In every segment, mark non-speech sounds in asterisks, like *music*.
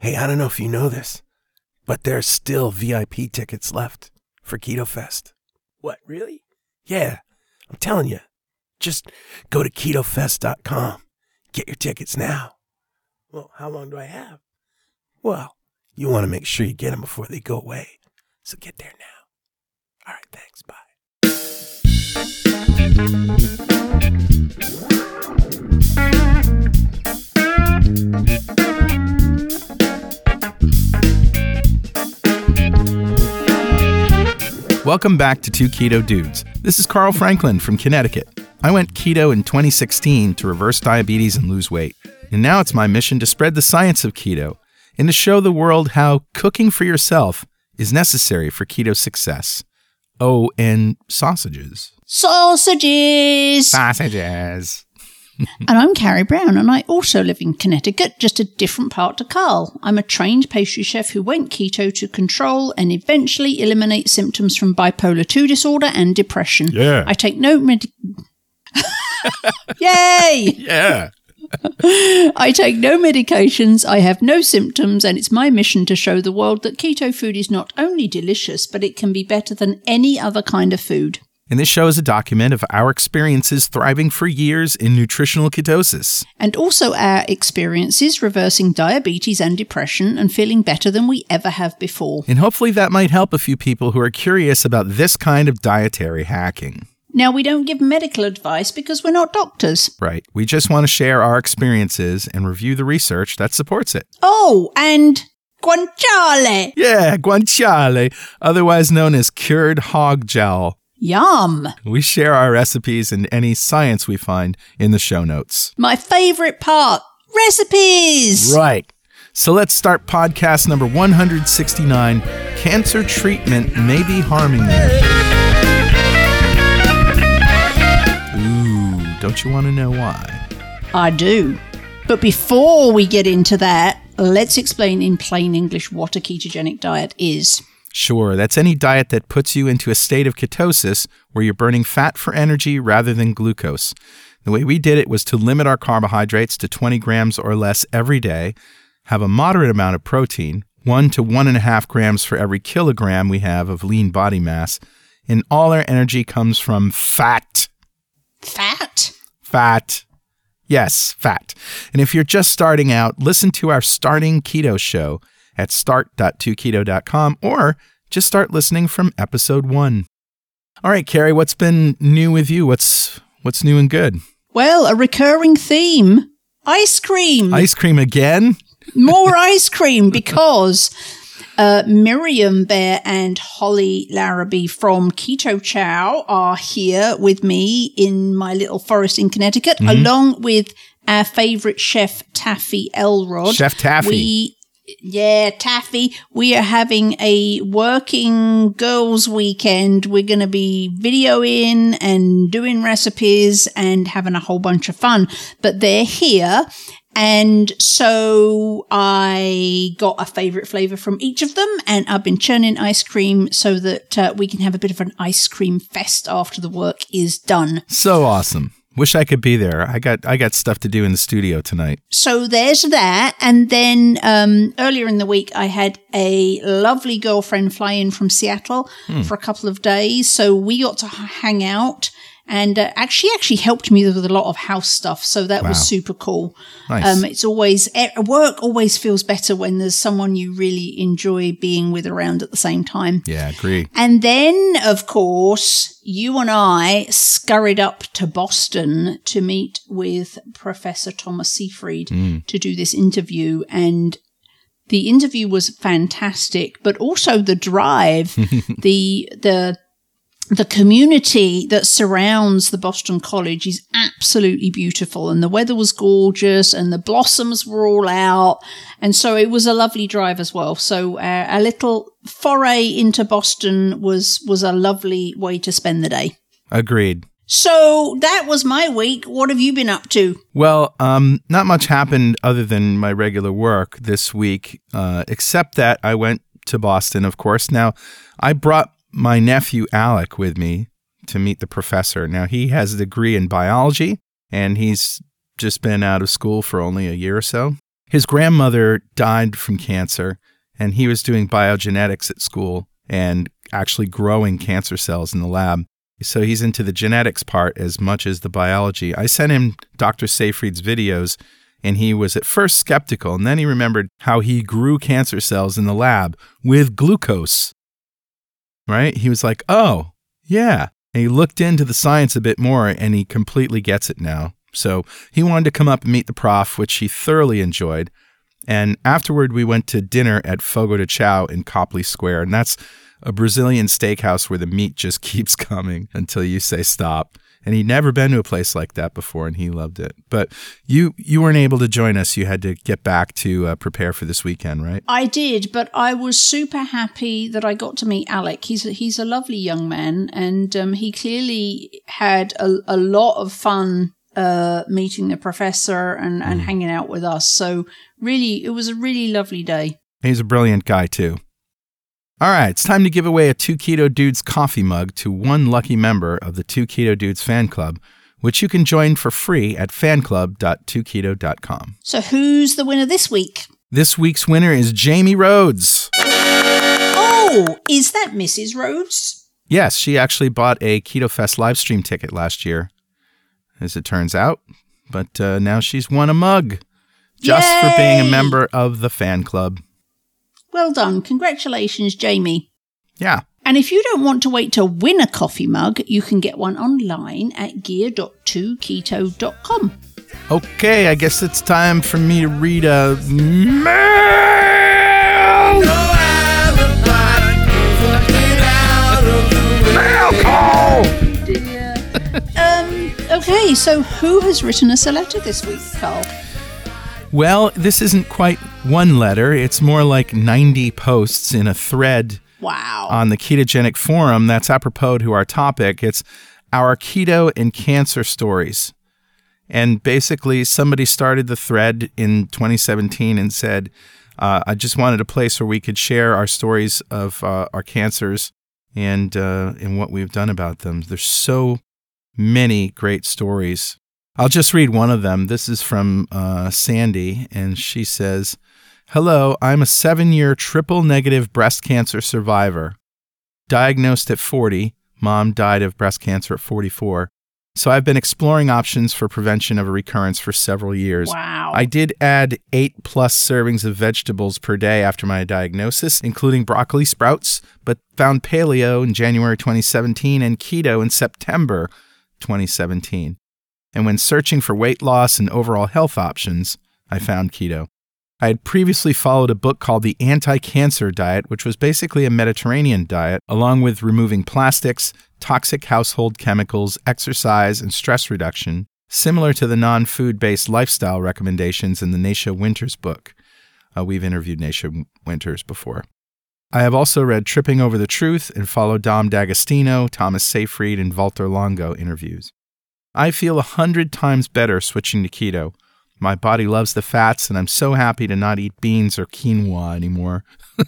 Hey, I don't know if you know this, but there's still VIP tickets left for Keto Fest. What, really? Yeah, I'm telling you. Just go to ketofest.com. Get your tickets now. Well, how long do I have? Well, you want to make sure you get them before they go away. So get there now. All right, thanks. Bye. Welcome back to Two Keto Dudes. This is Carl Franklin from Connecticut. I went keto in 2016 to reverse diabetes and lose weight. And now it's my mission to spread the science of keto and to show the world how cooking for yourself is necessary for keto success. Oh, and sausages. Sausages! Sausages. And I'm Carrie Brown, and I also live in Connecticut, just a different part to Carl. I'm a trained pastry chef who went keto to control and eventually eliminate symptoms from bipolar 2 disorder and depression. Yeah. I take no med- *laughs* Yay! Yeah. *laughs* I take no medications, I have no symptoms, and it's my mission to show the world that keto food is not only delicious, but it can be better than any other kind of food. And this show is a document of our experiences thriving for years in nutritional ketosis. And also our experiences reversing diabetes and depression and feeling better than we ever have before. And hopefully that might help a few people who are curious about this kind of dietary hacking. Now, we don't give medical advice because we're not doctors. Right. We just want to share our experiences and review the research that supports it. Oh, and guanciale! Yeah, guanciale, otherwise known as cured hog jowl. Yum! We share our recipes and any science we find in the show notes. My favorite part recipes! Right. So let's start podcast number 169 Cancer Treatment May Be Harming You. Ooh, don't you want to know why? I do. But before we get into that, let's explain in plain English what a ketogenic diet is. Sure, that's any diet that puts you into a state of ketosis where you're burning fat for energy rather than glucose. The way we did it was to limit our carbohydrates to 20 grams or less every day, have a moderate amount of protein, 1 to 1.5 grams for every kilogram we have of lean body mass, and all our energy comes from fat. Fat? Fat. Yes, fat. And if you're just starting out, listen to our Starting Keto show at start.2keto.com or just start listening from episode 1. All right, Carrie, what's been new with you? What's what's new and good? Well, a recurring theme ice cream. Ice cream again? More *laughs* ice cream because uh, Miriam Bair and Holly Larrabee from Keto Chow are here with me in my little forest in Connecticut, along with our favorite chef Taffy Elrod. Chef Taffy. We yeah, Taffy. We are having a working girls weekend. We're going to be videoing and doing recipes and having a whole bunch of fun. But they're here. And so I got a favorite flavor from each of them and I've been churning ice cream so that uh, we can have a bit of an ice cream fest after the work is done. So awesome. Wish I could be there. I got I got stuff to do in the studio tonight. So there's that. And then um, earlier in the week, I had a lovely girlfriend fly in from Seattle for a couple of days. So we got to hang out. And uh, actually, actually helped me with a lot of house stuff, so that Wow. was super cool. Nice. Um, it's always work always feels better when there's someone you really enjoy being with around at the same time. yeah, agree. And then, of course, you and I scurried up to Boston to meet with Professor Thomas Seyfried to do this interview. And the interview was fantastic, but also the drive, *laughs* the, the, the community that surrounds the Boston College is absolutely beautiful and the weather was gorgeous and the blossoms were all out. And so it was a lovely drive as well. So uh, a little foray into Boston was, was a lovely way to spend the day. Agreed. So that was my week. What have you been up to? Well, um, not much happened other than my regular work this week, uh, except that I went to Boston, of course. Now, I brought my nephew Alec with me to meet the professor. Now, he has a degree in biology, and he's just been out of school for only a year or so. His grandmother died from cancer, and he was doing biogenetics at school and actually growing cancer cells in the lab. So he's into the genetics part as much as the biology. I sent him Dr. Seyfried's videos, and he was at first skeptical, and then he remembered how he grew cancer cells in the lab with glucose. Right? He was like, oh, yeah. And he looked into the science a bit more, and he completely gets it now. So he wanted to come up and meet the prof, which he thoroughly enjoyed. And afterward, we went to dinner at Fogo de Chao in Copley Square. And that's a Brazilian steakhouse where the meat just *laughs* keeps coming until you say stop. And he'd never been to a place like that before, and he loved it. But you you weren't able to join us. You had to get back to uh, prepare for this weekend, right? I did, but I was super happy that I got to meet Alec. He's a, he's a lovely young man, and um, he clearly had a, a lot of fun uh, meeting the professor and, and mm. hanging out with us. So really, it was a really lovely day. He's a brilliant guy too. All right, it's time to give away a Two Keto Dudes coffee mug to one lucky member of the Two Keto Dudes fan club, which you can join for free at fanclub.2keto.com. So, who's the winner this week? This week's winner is Jamie Rhodes. Oh, is that Mrs. Rhodes? Yes, she actually bought a Keto Fest live stream ticket last year, as it turns out. But uh, now she's won a mug just Yay! for being a member of the fan club. Well done. Congratulations, Jamie. Yeah. And if you don't want to wait to win a coffee mug, you can get one online at gear.2keto.com. Okay, I guess it's time for me to read a mail. Mail call. *laughs* um. Okay, so who has written us a letter this week, Carl? Well, this isn't quite one letter. It's more like 90 posts in a thread wow. on the Ketogenic Forum. That's apropos to our topic. It's our keto and cancer stories. And basically, somebody started the thread in 2017 and said, uh, I just wanted a place where we could share our stories of uh, our cancers and uh, and what we've done about them. There's so many great stories I'll just read one of them. This is from uh, Sandy, and she says, Hello, I'm a seven year triple negative breast cancer survivor. Diagnosed at 40, mom died of breast cancer at 44. So I've been exploring options for prevention of a recurrence for several years. Wow. I did add eight plus servings of vegetables per day after my diagnosis, including broccoli sprouts, but found paleo in January 2017 and keto in September 2017 and when searching for weight loss and overall health options, I found keto. I had previously followed a book called The Anti Cancer Diet, which was basically a Mediterranean diet, along with removing plastics, toxic household chemicals, exercise, and stress reduction, similar to the non food based lifestyle recommendations in the Nasha Winters book. Uh, we've interviewed Nasha Winters before. I have also read Tripping Over the Truth and followed Dom D'Agostino, Thomas Seyfried, and Walter Longo interviews. I feel a hundred times better switching to keto. My body loves the fats, and I'm so happy to not eat beans or quinoa anymore. *laughs*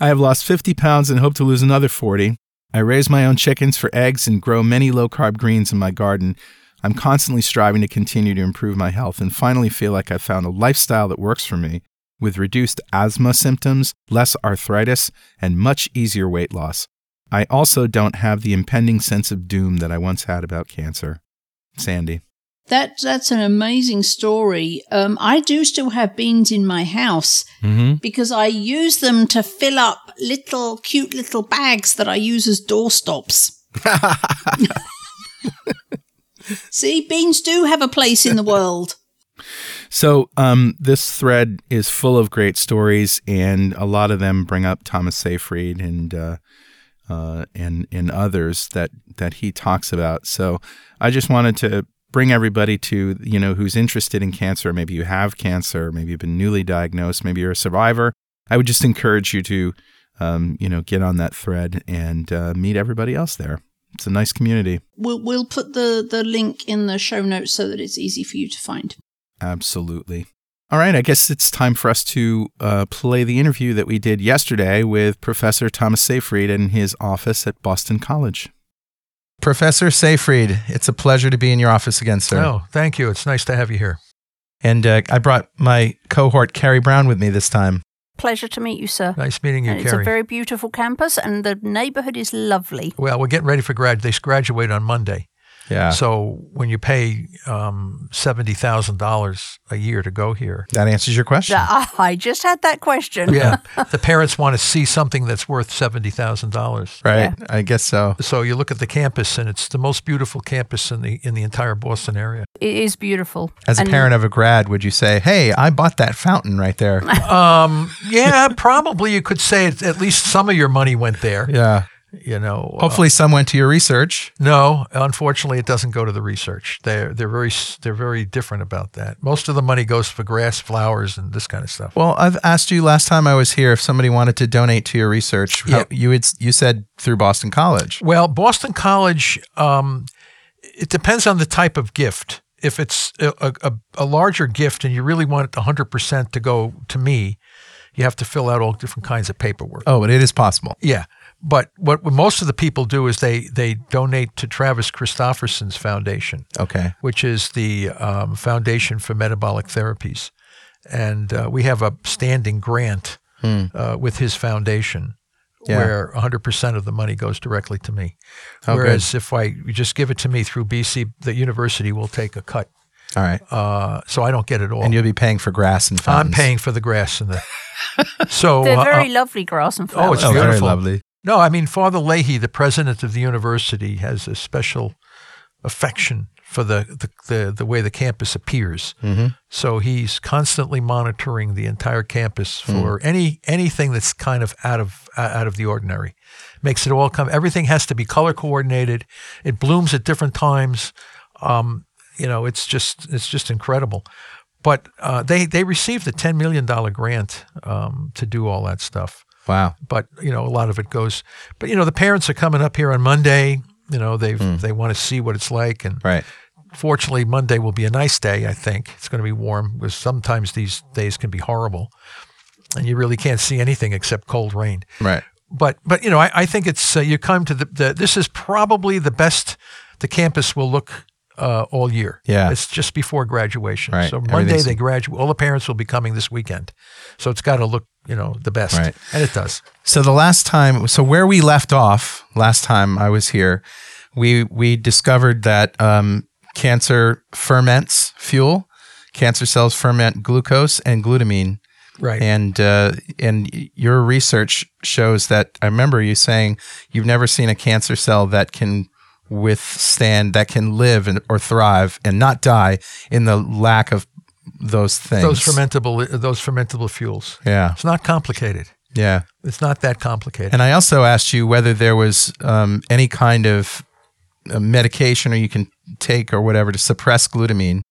I have lost 50 pounds and hope to lose another 40. I raise my own chickens for eggs and grow many low carb greens in my garden. I'm constantly striving to continue to improve my health and finally feel like I've found a lifestyle that works for me with reduced asthma symptoms, less arthritis, and much easier weight loss. I also don't have the impending sense of doom that I once had about cancer. Sandy. That that's an amazing story. Um, I do still have beans in my house mm-hmm. because I use them to fill up little cute little bags that I use as doorstops. *laughs* See, beans do have a place in the world. So, um, this thread is full of great stories, and a lot of them bring up Thomas Seyfried and uh, uh, and and others that that he talks about. So I just wanted to bring everybody to you know who's interested in cancer. Maybe you have cancer. Maybe you've been newly diagnosed. Maybe you're a survivor. I would just encourage you to um, you know get on that thread and uh, meet everybody else there. It's a nice community. We'll we'll put the the link in the show notes so that it's easy for you to find. Absolutely. All right, I guess it's time for us to uh, play the interview that we did yesterday with Professor Thomas Seyfried in his office at Boston College. Professor Seyfried, it's a pleasure to be in your office again, sir. Oh, thank you. It's nice to have you here. And uh, I brought my cohort, Carrie Brown, with me this time. Pleasure to meet you, sir. Nice meeting you, And it's Carrie. a very beautiful campus, and the neighborhood is lovely. well, we're getting ready for grad. They graduate on Monday. Yeah. So when you pay um, seventy thousand dollars a year to go here, that answers your question. Ah, I just had that question. yeah, *laughs* the parents want to see something that's worth seventy thousand dollars. Right. I guess so. So you look at the campus, and it's the most beautiful campus in the in the entire Boston area. It is beautiful. As a And parent of a grad, would you say, hey, I bought that fountain right there? *laughs* Um, yeah, probably you could say at least some of your money went there. yeah. You know, uh, Hopefully, some went to your research. No, unfortunately, it doesn't go to the research. They're they're very they're very different about that. Most of the money goes for grass, flowers, and this kind of stuff. Well, I've asked you last time I was here if somebody wanted to donate to your research. Yeah. you had, you said through Boston College. Well, Boston College, um, it depends on the type of gift. If it's a, a, a larger gift and you really want it 100% to go to me, you have to fill out all different kinds of paperwork. Oh, but it is possible. Yeah. But what most of the people do is they, they donate to Travis Christofferson's foundation. Okay. which is the um, Foundation for Metabolic Therapies. And uh, we have a standing grant uh, with his foundation Hmm. Yeah. where 100% of the money goes directly to me. Oh, good. Whereas if I you just give it to me through BC, the university will take a cut. All right. Uh, so I don't get it all. And you'll be paying for grass and funds I'm paying for the grass and the. *laughs* So They're uh, very uh, lovely grass and Oh, flowers. it's Oh, very beautiful. lovely. No, I mean Father Leahy, the president of the university, has a special affection for the the, the, the way the campus appears. Mm-hmm. So he's constantly monitoring the entire campus Hmm. for any anything that's kind of out of uh, out of the ordinary. Makes it all come. Everything has to be color coordinated. It blooms at different times. Um, you know, it's just it's just incredible. But uh, they they received a ten million dollar grant um, to do all that stuff Wow. but you know a lot of it goes but you know the parents are coming up here on monday you know they have they want to see what it's like and Right. fortunately monday will be a nice day i think it's going to be warm because sometimes these days can be horrible and you really can't see anything except cold rain Right. but but you know i, I think it's uh, you come to the, the this is probably the best the campus will look uh, all year. Yeah. it's just before graduation. Right. So Monday they graduate. All the parents will be coming this weekend, so it's got to look you know the best, Right. and it does. So the last time, so where we left off last time I was here, we we discovered that um, cancer ferments fuel. Cancer cells ferment glucose and glutamine, Right. and uh, and your research shows that. I remember you saying you've never seen a cancer cell that can withstand, that can live and, or thrive and not die in the lack of those things. those fermentable those fermentable fuels. Yeah, It's not complicated. yeah. It's not that complicated. And I also asked you whether there was um, any kind of uh, medication or you can take or whatever to suppress glutamine.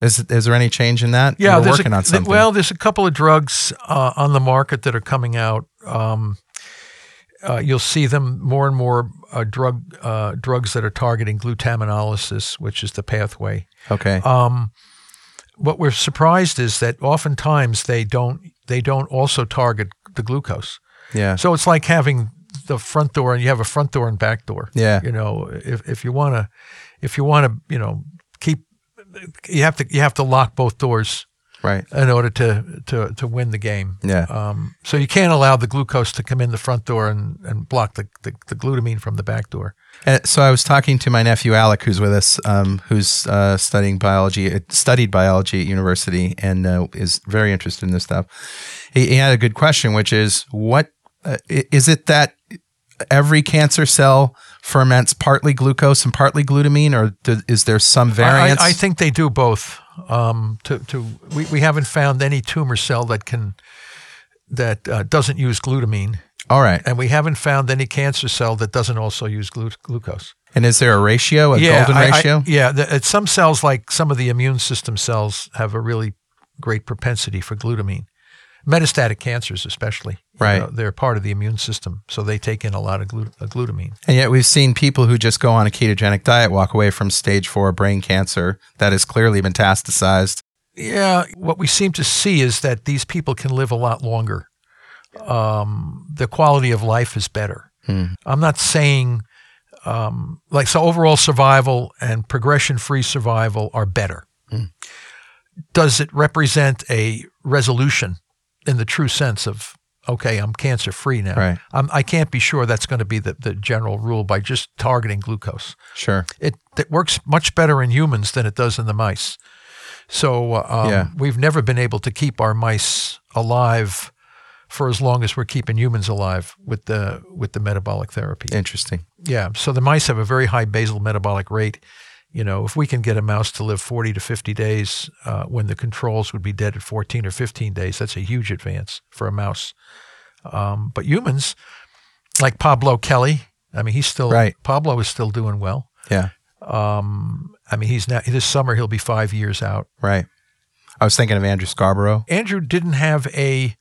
Is is there any change in that? Yeah, We're working a, on something. Well, there's a couple of drugs uh, on the market that are coming out. Um, uh, you'll see them more and more uh, drug uh, drugs that are targeting glutaminolysis, which is the pathway. okay. Um, what we're surprised is that oftentimes they don't they don't also target the glucose. yeah. So it's like having the front door and you have a front door and back door. Yeah. You know, if if you want to if you want to, you know, keep you have to you have to lock both doors right. in order to to to win the game. Yeah. Um, so you can't allow the glucose to come in the front door and, and block the, the, the glutamine from the back door. Uh, so I was talking to my nephew Alec, who's with us, um, who's uh, studying biology, uh, studied biology at university, and uh, is very interested in this stuff. He, he had a good question, which is, what uh, is it that every cancer cell ferments partly glucose and partly glutamine, or do, is there some I, variance? I, I think they do both. Um, to to we, we haven't found any tumor cell that can that uh, doesn't use glutamine, All right. and we haven't found any cancer cell that doesn't also use glu- glucose. And is there a ratio, a golden I- I- ratio? yeah, the, it's some cells, like some of the immune system cells, have a really great propensity for glutamine. Metastatic cancers, especially, Right. know, they're part of the immune system, so they take in a lot of glu- uh, glutamine. And yet we've seen people who just go on a ketogenic diet walk away from stage four brain cancer that has clearly metastasized. Yeah, what we seem to see is that these people can live a lot longer. Um, the quality of life is better. I'm not saying um, like so overall survival and progression free survival are better. Does it represent a resolution in the true sense of okay, I'm cancer free now? Right. I'm, I can't be sure that's going to be the, the general rule by just targeting glucose. Sure. It, it works much better in humans than it does in the mice. So uh, um, Yeah. we've never been able to keep our mice alive for as long as we're keeping humans alive with the with the metabolic therapy. Interesting. Yeah. So the mice have a very high basal metabolic rate. You know, if we can get a mouse to live 40 to 50 days uh, when the controls would be dead at 14 or 15 days, that's a huge advance for a mouse. Um, but humans, like Pablo Kelly, I mean, he's still Right. Pablo is still doing well. Yeah. Um, I mean, he's now this summer he'll be five years out. Right. I was thinking of Andrew Scarborough. Andrew didn't have a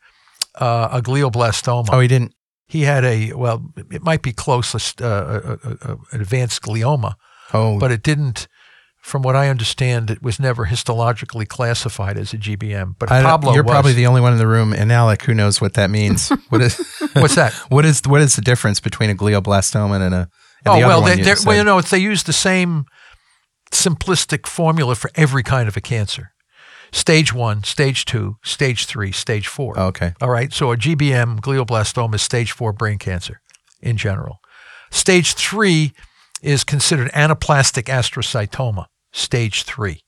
uh, a glioblastoma. Oh, he didn't. He had a well, it might be closest uh, a, a, an advanced glioma, Oh, but it didn't. From what I understand, it was never histologically classified as a GBM. But I Pablo you're was. probably the only one in the room, and Alec, who knows what that means? *laughs* what is What's that? *laughs* what is what is the difference between a glioblastoma and a? And oh well, they, you well, you know, they use the same simplistic formula for every kind of a cancer: stage one, stage two, stage three, stage four. Oh, okay. All right. So a GBM glioblastoma is stage four brain cancer in general. Stage three is considered anaplastic astrocytoma, stage three.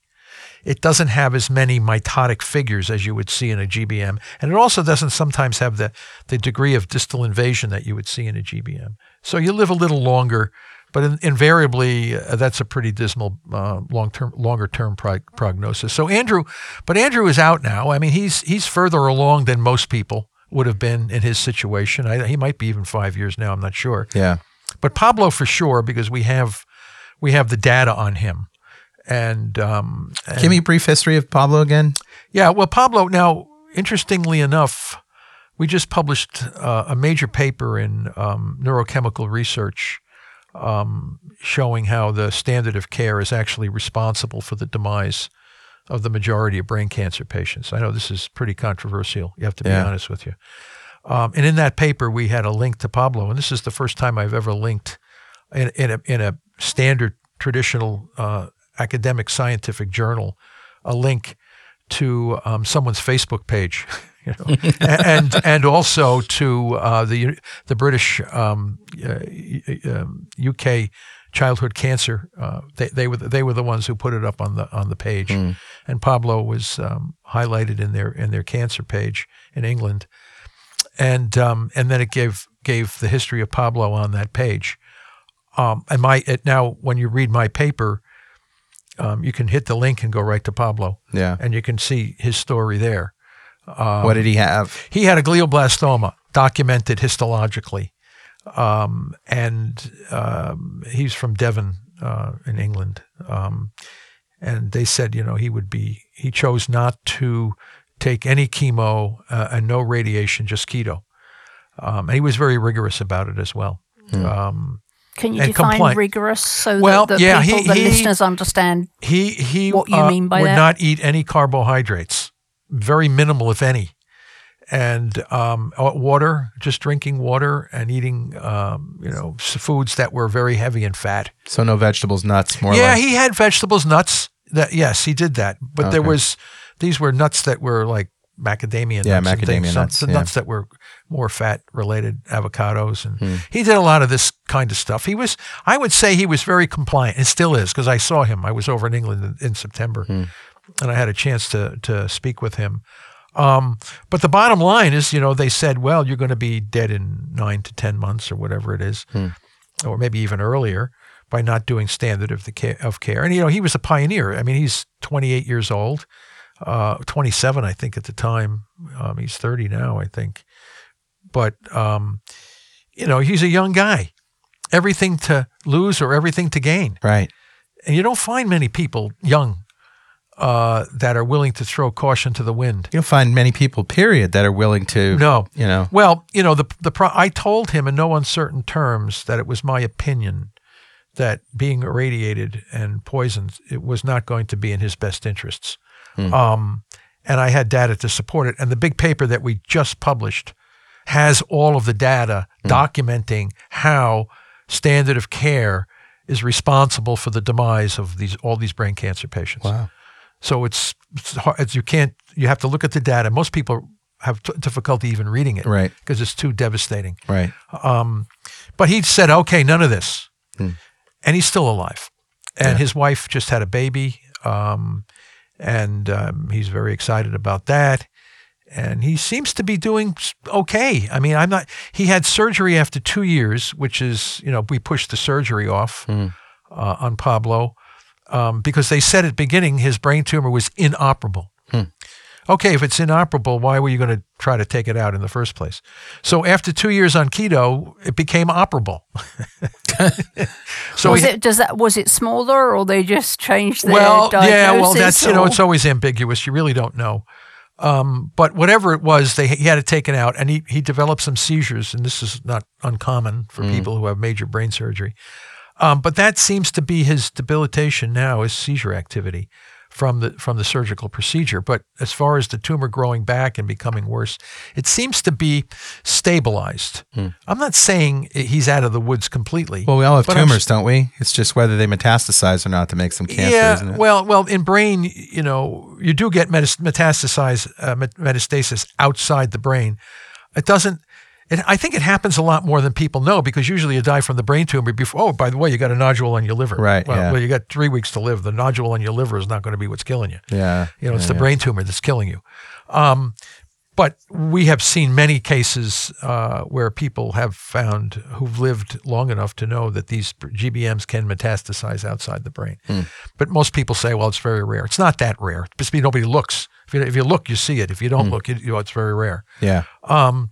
It doesn't have as many mitotic figures as you would see in a GBM. And it also doesn't sometimes have the, the degree of distal invasion that you would see in a GBM. So you live a little longer, but in, invariably uh, that's a pretty dismal uh, long term, longer term prog- prognosis. So Andrew, but Andrew is out now. I mean, he's he's further along than most people would have been in his situation. I, he might be even five years now. I'm not sure. Yeah. But Pablo for sure because we have we have the data on him. And, um, and Give me a brief history of Pablo again. yeah, well, Pablo. Now, interestingly enough, we just published uh, a major paper in um, neurochemical research um, showing how the standard of care is actually responsible for the demise of the majority of brain cancer patients. I know this is pretty controversial. You have to be Yeah. honest with you. Um, and in that paper, we had a link to Pablo, and this is the first time I've ever linked in, in a in a standard traditional uh, academic scientific journal a link to um, someone's Facebook page, *laughs* you know, *laughs* and and also to uh, the the British um, uh, um, UK childhood cancer. Uh, they they were the, they were the ones who put it up on the on the page, and Pablo was um, highlighted in their in their cancer page in England, and um, and then it gave gave the history of Pablo on that page. Um, and my it, now when you read my paper, um, you can hit the link and go right to Pablo, Yeah. and you can see his story there. what did he have? He had a glioblastoma documented histologically, um, and um, he's from Devon uh, in England. Um, and they said, you know, he would be. He chose not to take any chemo uh, and no radiation, just keto. Um, and he was very rigorous about it as well. Um, Can you And define complaint. rigorous so Well, that the yeah, people, he- the he- listeners understand? he he What you uh, mean by would that? not eat any carbohydrates, very minimal, if any, and um, uh, water, just drinking water and eating, um, you know, foods that were very heavy in fat. So no vegetables, nuts, more yeah, like he had vegetables, nuts. That yes, he did that, but there was these were nuts that were like macadamia nuts. Yeah, things, macadamia some- nuts, the yeah. nuts that were more fat related, avocados, and Hmm. he did a lot of this kind of stuff. He was, I would say, he was very compliant, and still is, because I saw him. I was over in England in, in September, Hmm. and I had a chance to to speak with him. Um, but the bottom line is, you know, they said, well, you're going to be dead in nine to ten months or whatever it is, or maybe even earlier by not doing standard of the care, of care. And you know, he was a pioneer. I mean, he's 28 years old, uh, 27, I think, at the time. Um, he's 30 now, I think. But um, you know, he's a young guy. Everything to lose or everything to gain. right. And you don't find many people young uh, that are willing to throw caution to the wind. You don't find many people, period, that are willing to. No. You know. Well, you know, the the pro- I told him in no uncertain terms that it was my opinion that being irradiated and poisoned it was not going to be in his best interests. Um, and I had data to support it. And the big paper that we just published has all of the data documenting how standard of care is responsible for the demise of these all these brain cancer patients. Wow. So it's, it's, hard, it's you can't you have to look at the data. Most people have t- difficulty even reading it, Right. Because it's too devastating. Right. Um, but he said, okay, none of this. And he's still alive. And his wife just had a baby. Um, and um, he's very excited about that. And he seems to be doing okay. I mean, I'm not, he had surgery after two years, which is, you know, we pushed the surgery off uh, on Pablo um, because they said at the beginning his brain tumor was inoperable. Okay, if it's inoperable, why were you going to try to take it out in the first place? So after two years on keto, it became operable. *laughs* *laughs* so was it does that was it smaller or they just changed their well, diagnosis? yeah, well, that's you know, it's always ambiguous. You really don't know. Um, but whatever it was, they he had it taken out, and he he developed some seizures, and this is not uncommon for people who have major brain surgery. Um, but that seems to be his debilitation now is seizure activity from the from the surgical procedure. But as far as the tumor growing back and becoming worse, it seems to be stabilized. I'm not saying he's out of the woods completely. Well, we all have but I'm tumors, don't we? It's just whether they metastasize or not that makes them cancer, yeah, isn't it? well, well, in brain, you know, you do get metas- metastasize uh, metastasis outside the brain. It doesn't. It, I think it happens a lot more than people know because usually you die from the brain tumor before. Oh, by the way, you got a nodule on your liver. Right, Well, yeah. well, you got three weeks to live. The nodule on your liver is not going to be what's killing you. yeah. You know, it's yeah, the yeah. brain tumor that's killing you. Um, but we have seen many cases uh, where people have found who've lived long enough to know that these GBMs can metastasize outside the brain. Hmm. But most people say, well, it's very rare. It's not that rare. It's nobody looks. If you, if you look, you see it. If you don't look, you, you know, it's very rare. Yeah. Um,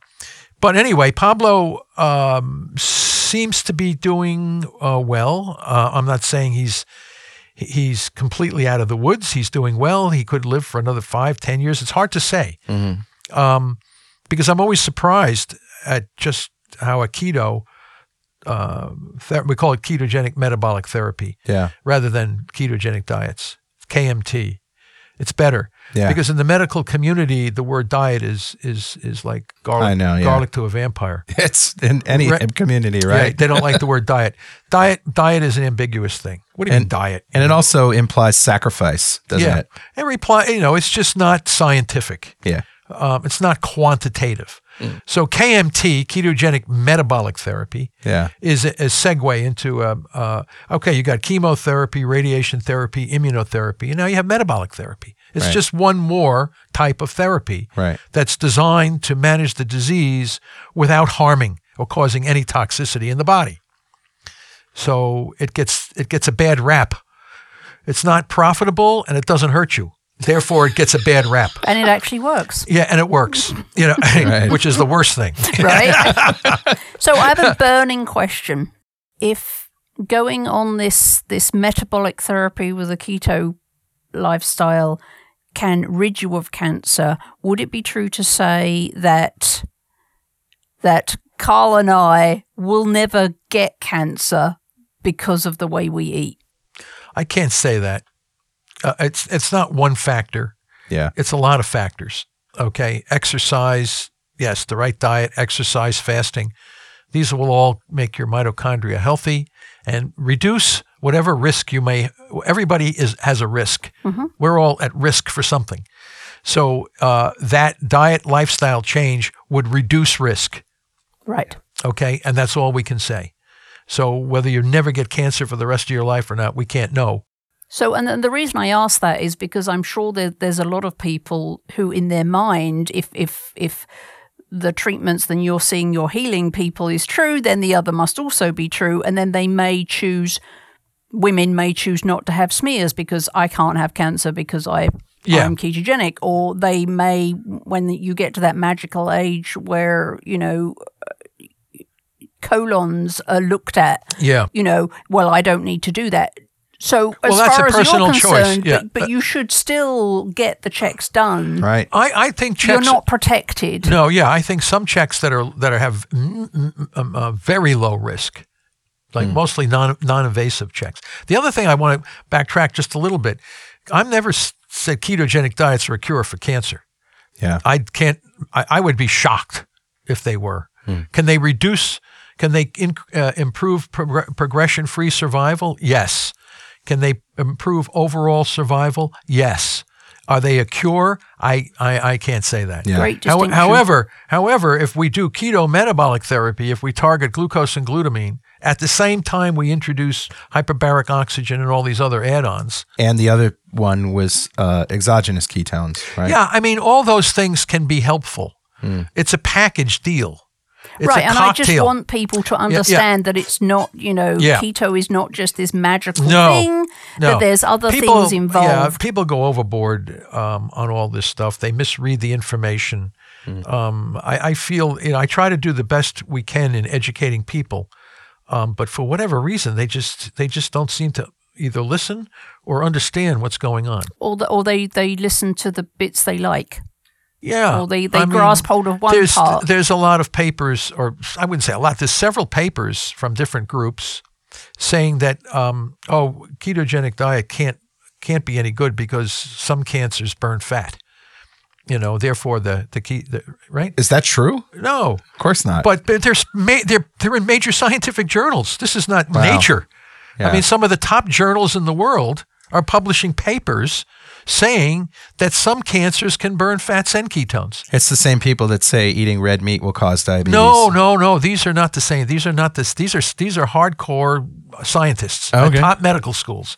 but anyway, Pablo um, seems to be doing uh, well. Uh, I'm not saying he's he's completely out of the woods. He's doing well. He could live for another five, ten years. It's hard to say um, because I'm always surprised at just how a keto. Uh, ther- we call it ketogenic metabolic therapy Yeah. rather than ketogenic diets. KMT. It's better Yeah. because in the medical community, the word diet is is is like garlic, I know, yeah. garlic to a vampire. It's in any Right. community, Yeah, right? they don't like the word diet. *laughs* Diet diet is an ambiguous thing. What do you mean And- diet? and it also implies sacrifice, doesn't yeah, it? and reply. You know, it's just not scientific. Yeah. Um, it's not quantitative. Mm. So KMT, ketogenic metabolic therapy, Yeah. is a, a segue into um, uh, okay, you got chemotherapy, radiation therapy, immunotherapy, and now you have metabolic therapy. It's Right. just one more type of therapy Right. that's designed to manage the disease without harming or causing any toxicity in the body. So it gets it gets a bad rap. It's not profitable and it doesn't hurt you. Therefore, it gets a bad rap. and it actually works, Yeah, and it works. You know, *laughs* Right. which is the worst thing. *laughs* right? *laughs* so I have a burning question. If going on this this metabolic therapy with a keto lifestyle can rid you of cancer, would it be true to say that that Carl and I will never get cancer because of the way we eat? I can't say that. Uh, it's it's not one factor. Yeah. It's a lot of factors. Okay, exercise, yes, the right diet, exercise, fasting. These will all make your mitochondria healthy and reduce whatever risk you may. Everybody is has a risk. We're all at risk for something. So uh, that diet lifestyle change would reduce risk. Right. Okay, and that's all we can say. So whether you never get cancer for the rest of your life or not, we can't know. So, and the- reason I ask that is because I'm sure that there's a lot of people who, in their mind, if if if the treatments then you're seeing you're healing people is true, then the other must also be true, and then they may choose. Women may choose not to have smears because I can't have cancer because I Yeah. I'm ketogenic, or they may when you get to that magical age where you know colons are looked at Yeah. you know, well, I don't need to do that. So as Well, that's far a as personal you're choice, concerned, yeah. but, but you should still get the checks done. Right. I, I think checks. You're not protected. No, yeah, I think some checks that are that are, have mm, mm, um, uh, very low risk, like mostly non non-invasive checks. The other thing I want to backtrack just a little bit. I've never said ketogenic diets are a cure for cancer. Yeah. I can't. I, I would be shocked if they were. Can they reduce? Can they in, uh, improve progr- progression free survival? Yes. Can they improve overall survival? Yes. Are they a cure? I, I, I can't say that. Yeah. Great How- distinction. however, however, if we do keto metabolic therapy, if we target glucose and glutamine, at the same time we introduce hyperbaric oxygen and all these other add-ons. And the other one was uh, exogenous ketones, right? Yeah, I mean, all those things can be helpful. Hmm. It's a package deal. It's right, a and I just want people to understand that it's not, you know, Yeah. keto is not just this magical No, thing. No. That there's other People- things involved. Yeah, people go overboard um, on all this stuff. They misread the information. Hmm. Um, I, I feel you know, I try to do the best we can in educating people, um, but for whatever reason, they just they just don't seem to either listen or understand what's going on. or, the, or they, they listen to the bits they like. Yeah, Or they- they I mean, grasp hold of one there's, part. There's a lot of papers, or I wouldn't say a lot. There's several papers from different groups saying that um, oh, ketogenic diet can't can't be any good because some cancers burn fat. You know, therefore the the key the, right? Is that true? No, Of course not. but but there's ma- they're they're in major scientific journals. This is not Wow. nature. I mean, some of the top journals in the world are publishing papers saying that some cancers can burn fats and ketones. it's the same people that say eating red meat will cause diabetes. No, no, no. These are not the same. These are not this. These are these are hardcore scientists Okay. at top medical schools.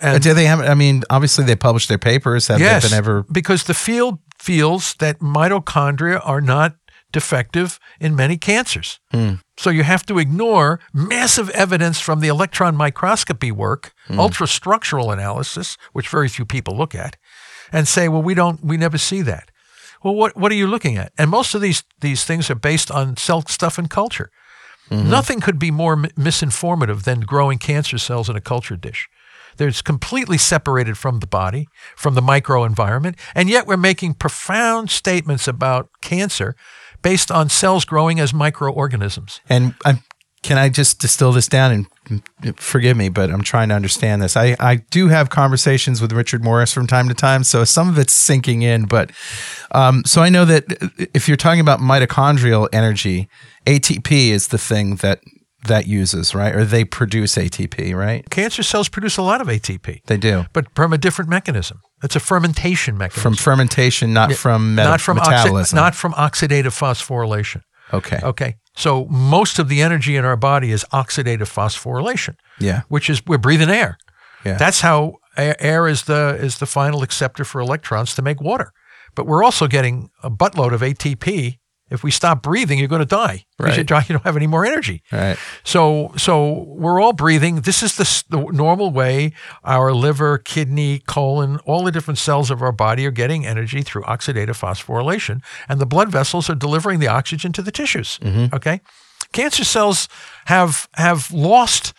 Uh, Do they have? I mean, obviously they publish their papers. Have yes, they been ever? because the field feels that mitochondria are not defective in many cancers. Hmm. So you have to ignore massive evidence from the electron microscopy work, Hmm. ultrastructural analysis, which very few people look at, and say, well, we don't, we never see that. Well, what what are you looking at? And most of these these things are based on cell stuff and culture. Nothing could be more mi- misinformative than growing cancer cells in a culture dish. They're completely separated from the body, from the microenvironment, and yet we're making profound statements about cancer based on cells growing as microorganisms. And I, can I just distill this down and mm, forgive me, but I'm trying to understand this. I, I do have conversations with Richard Morris from time to time, so some of it's sinking in. But um, so I know that if you're talking about mitochondrial energy, ATP is the thing that that uses right, or they produce ATP, right? Cancer cells produce a lot of ATP, They do but from a different mechanism. It's a fermentation mechanism. from fermentation, not from meta- not from oxi- metabolism. not from oxidative phosphorylation. okay. Okay. So most of the energy in our body is oxidative phosphorylation, Yeah. which is we're breathing air. Yeah. That's how air is the is the final acceptor for electrons to make water. But we're also getting a buttload of ATP. If we stop breathing, you're going to die because you, Right. you don't have any more energy. Right. So, so we're all breathing. This is the, the normal way our liver, kidney, colon, all the different cells of our body are getting energy through oxidative phosphorylation, and the blood vessels are delivering the oxygen to the tissues. Mm-hmm. Okay, cancer cells have have lost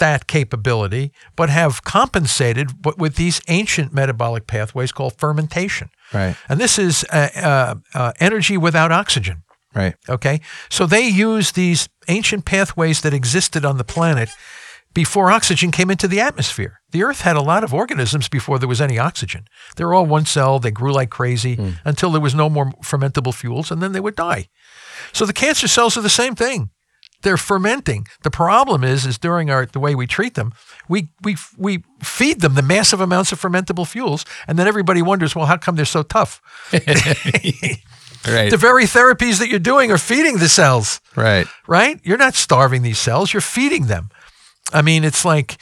that capability, but have compensated with these ancient metabolic pathways called fermentation. Right. And this is uh, uh, uh, energy without oxygen. Right. Okay. So they use these ancient pathways that existed on the planet before oxygen came into the atmosphere. The Earth had a lot of organisms before there was any oxygen. They were all one cell, they grew like crazy until there was no more fermentable fuels, and then they would die. So the cancer cells are the same thing. They're fermenting. The problem is, is during our the way we treat them, we we we feed them the massive amounts of fermentable fuels, and then everybody wonders, well, how come they're so tough? *laughs* Right. The very therapies that you're doing are feeding the cells, right. right? You're not starving these cells, you're feeding them. I mean, it's like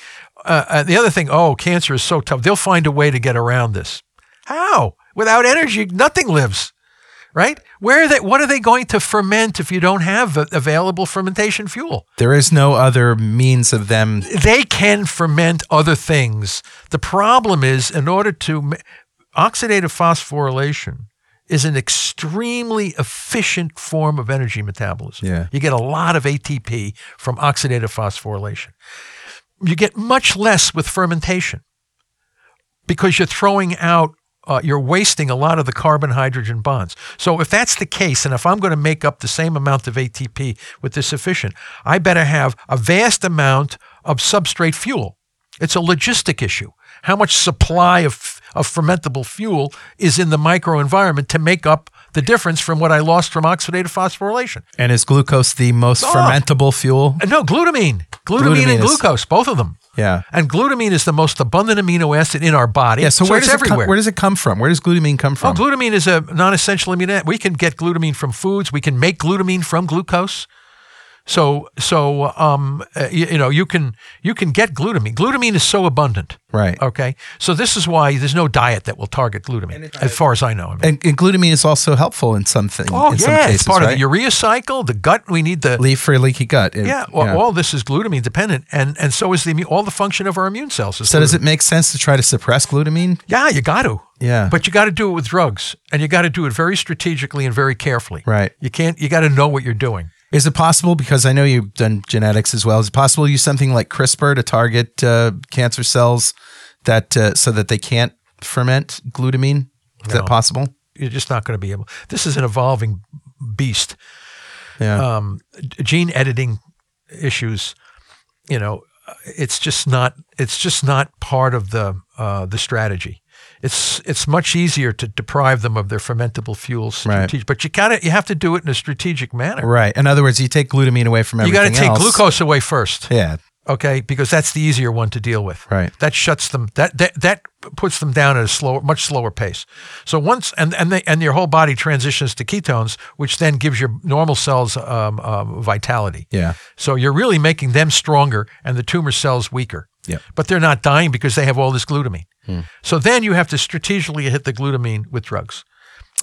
uh, uh, the other thing, oh, cancer is so tough. They'll find a way to get around this. How? Without energy, nothing lives, right? Where are they, what are they going to ferment if you don't have available fermentation fuel? There is no other means of them. they can ferment other things. The problem is, in order to oxidative phosphorylation is an extremely efficient form of energy metabolism. Yeah. You get a lot of ATP from oxidative phosphorylation. You get much less with fermentation because you're throwing out uh, you're wasting a lot of the carbon hydrogen bonds. So if that's the case, and if I'm going to make up the same amount of ATP with this efficient, I better have a vast amount of substrate fuel. It's a logistic issue. How much supply of, of fermentable fuel is in the microenvironment to make up the difference from what I lost from oxidative phosphorylation. And is glucose the most Oh. fermentable fuel? Uh, No, glutamine. Glutamine, Glutamine and is- glucose, both of them. Yeah. And glutamine is the most abundant amino acid in our body. Yeah. So, where it's does it everywhere. come, where does it come from? Where does glutamine come Oh, from? glutamine is a non-essential amino acid. We can get glutamine from foods. We can make glutamine from glucose. So, so um, uh, you, you know, you can you can get glutamine. Glutamine is so abundant. right. Okay, so this is why there's no diet that will target glutamine, as far as I know. I mean. And, and glutamine is also helpful in something. oh in yeah, some cases, it's part right? of the urea cycle. The gut, we need the leaf for a leaky gut. It- yeah. Well, all this is glutamine dependent, and and so is the immu- all the function of our immune cells. Is so does it make sense to try to suppress glutamine? Yeah, you got to. Yeah. But you got to do it with drugs, and you got to do it very strategically and very carefully. Right. You can't. You got to know what you're doing. Is it possible, because I know you've done genetics as well, is it possible to use something like CRISPR to target uh, cancer cells that uh, so that they can't ferment glutamine? Is No. that possible? You're just not going to be able. This is an evolving beast. Yeah. Um, gene editing issues. You know, it's just not. It's just not part of the uh, the strategy. It's it's much easier to deprive them of their fermentable fuels, Right. but you got to you have to do it in a strategic manner. right. In other words, you take glutamine away from everything. You got to take else. glucose away first. Yeah. okay because that's the easier one to deal with Right. that shuts them that that, that puts them down at a slower much slower pace so once and and they and your whole body transitions to ketones which then gives your normal cells um, um, vitality Yeah. so you're really making them stronger and the tumor cells weaker Yep. but they're not dying because they have all this glutamine Hmm. so then you have to strategically hit the glutamine with drugs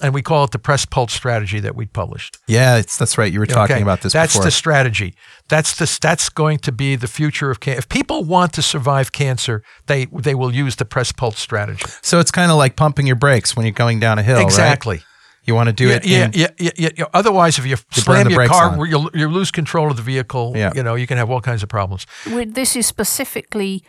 and we call it the press pulse strategy that we published Yeah, it's, that's right. You were talking Okay, about this That's before. the strategy. That's the that's going to be the future of cancer. If people want to survive cancer, they they will use the press pulse strategy. so it's kind of like pumping your brakes when you're going down a hill, right? exactly. You want to do Yeah, it yeah, in- yeah, yeah, yeah, yeah. Otherwise, if you, burn slam the your car, you'll you lose control of the vehicle. Yeah. You know, you can have all kinds of problems. We- This is specifically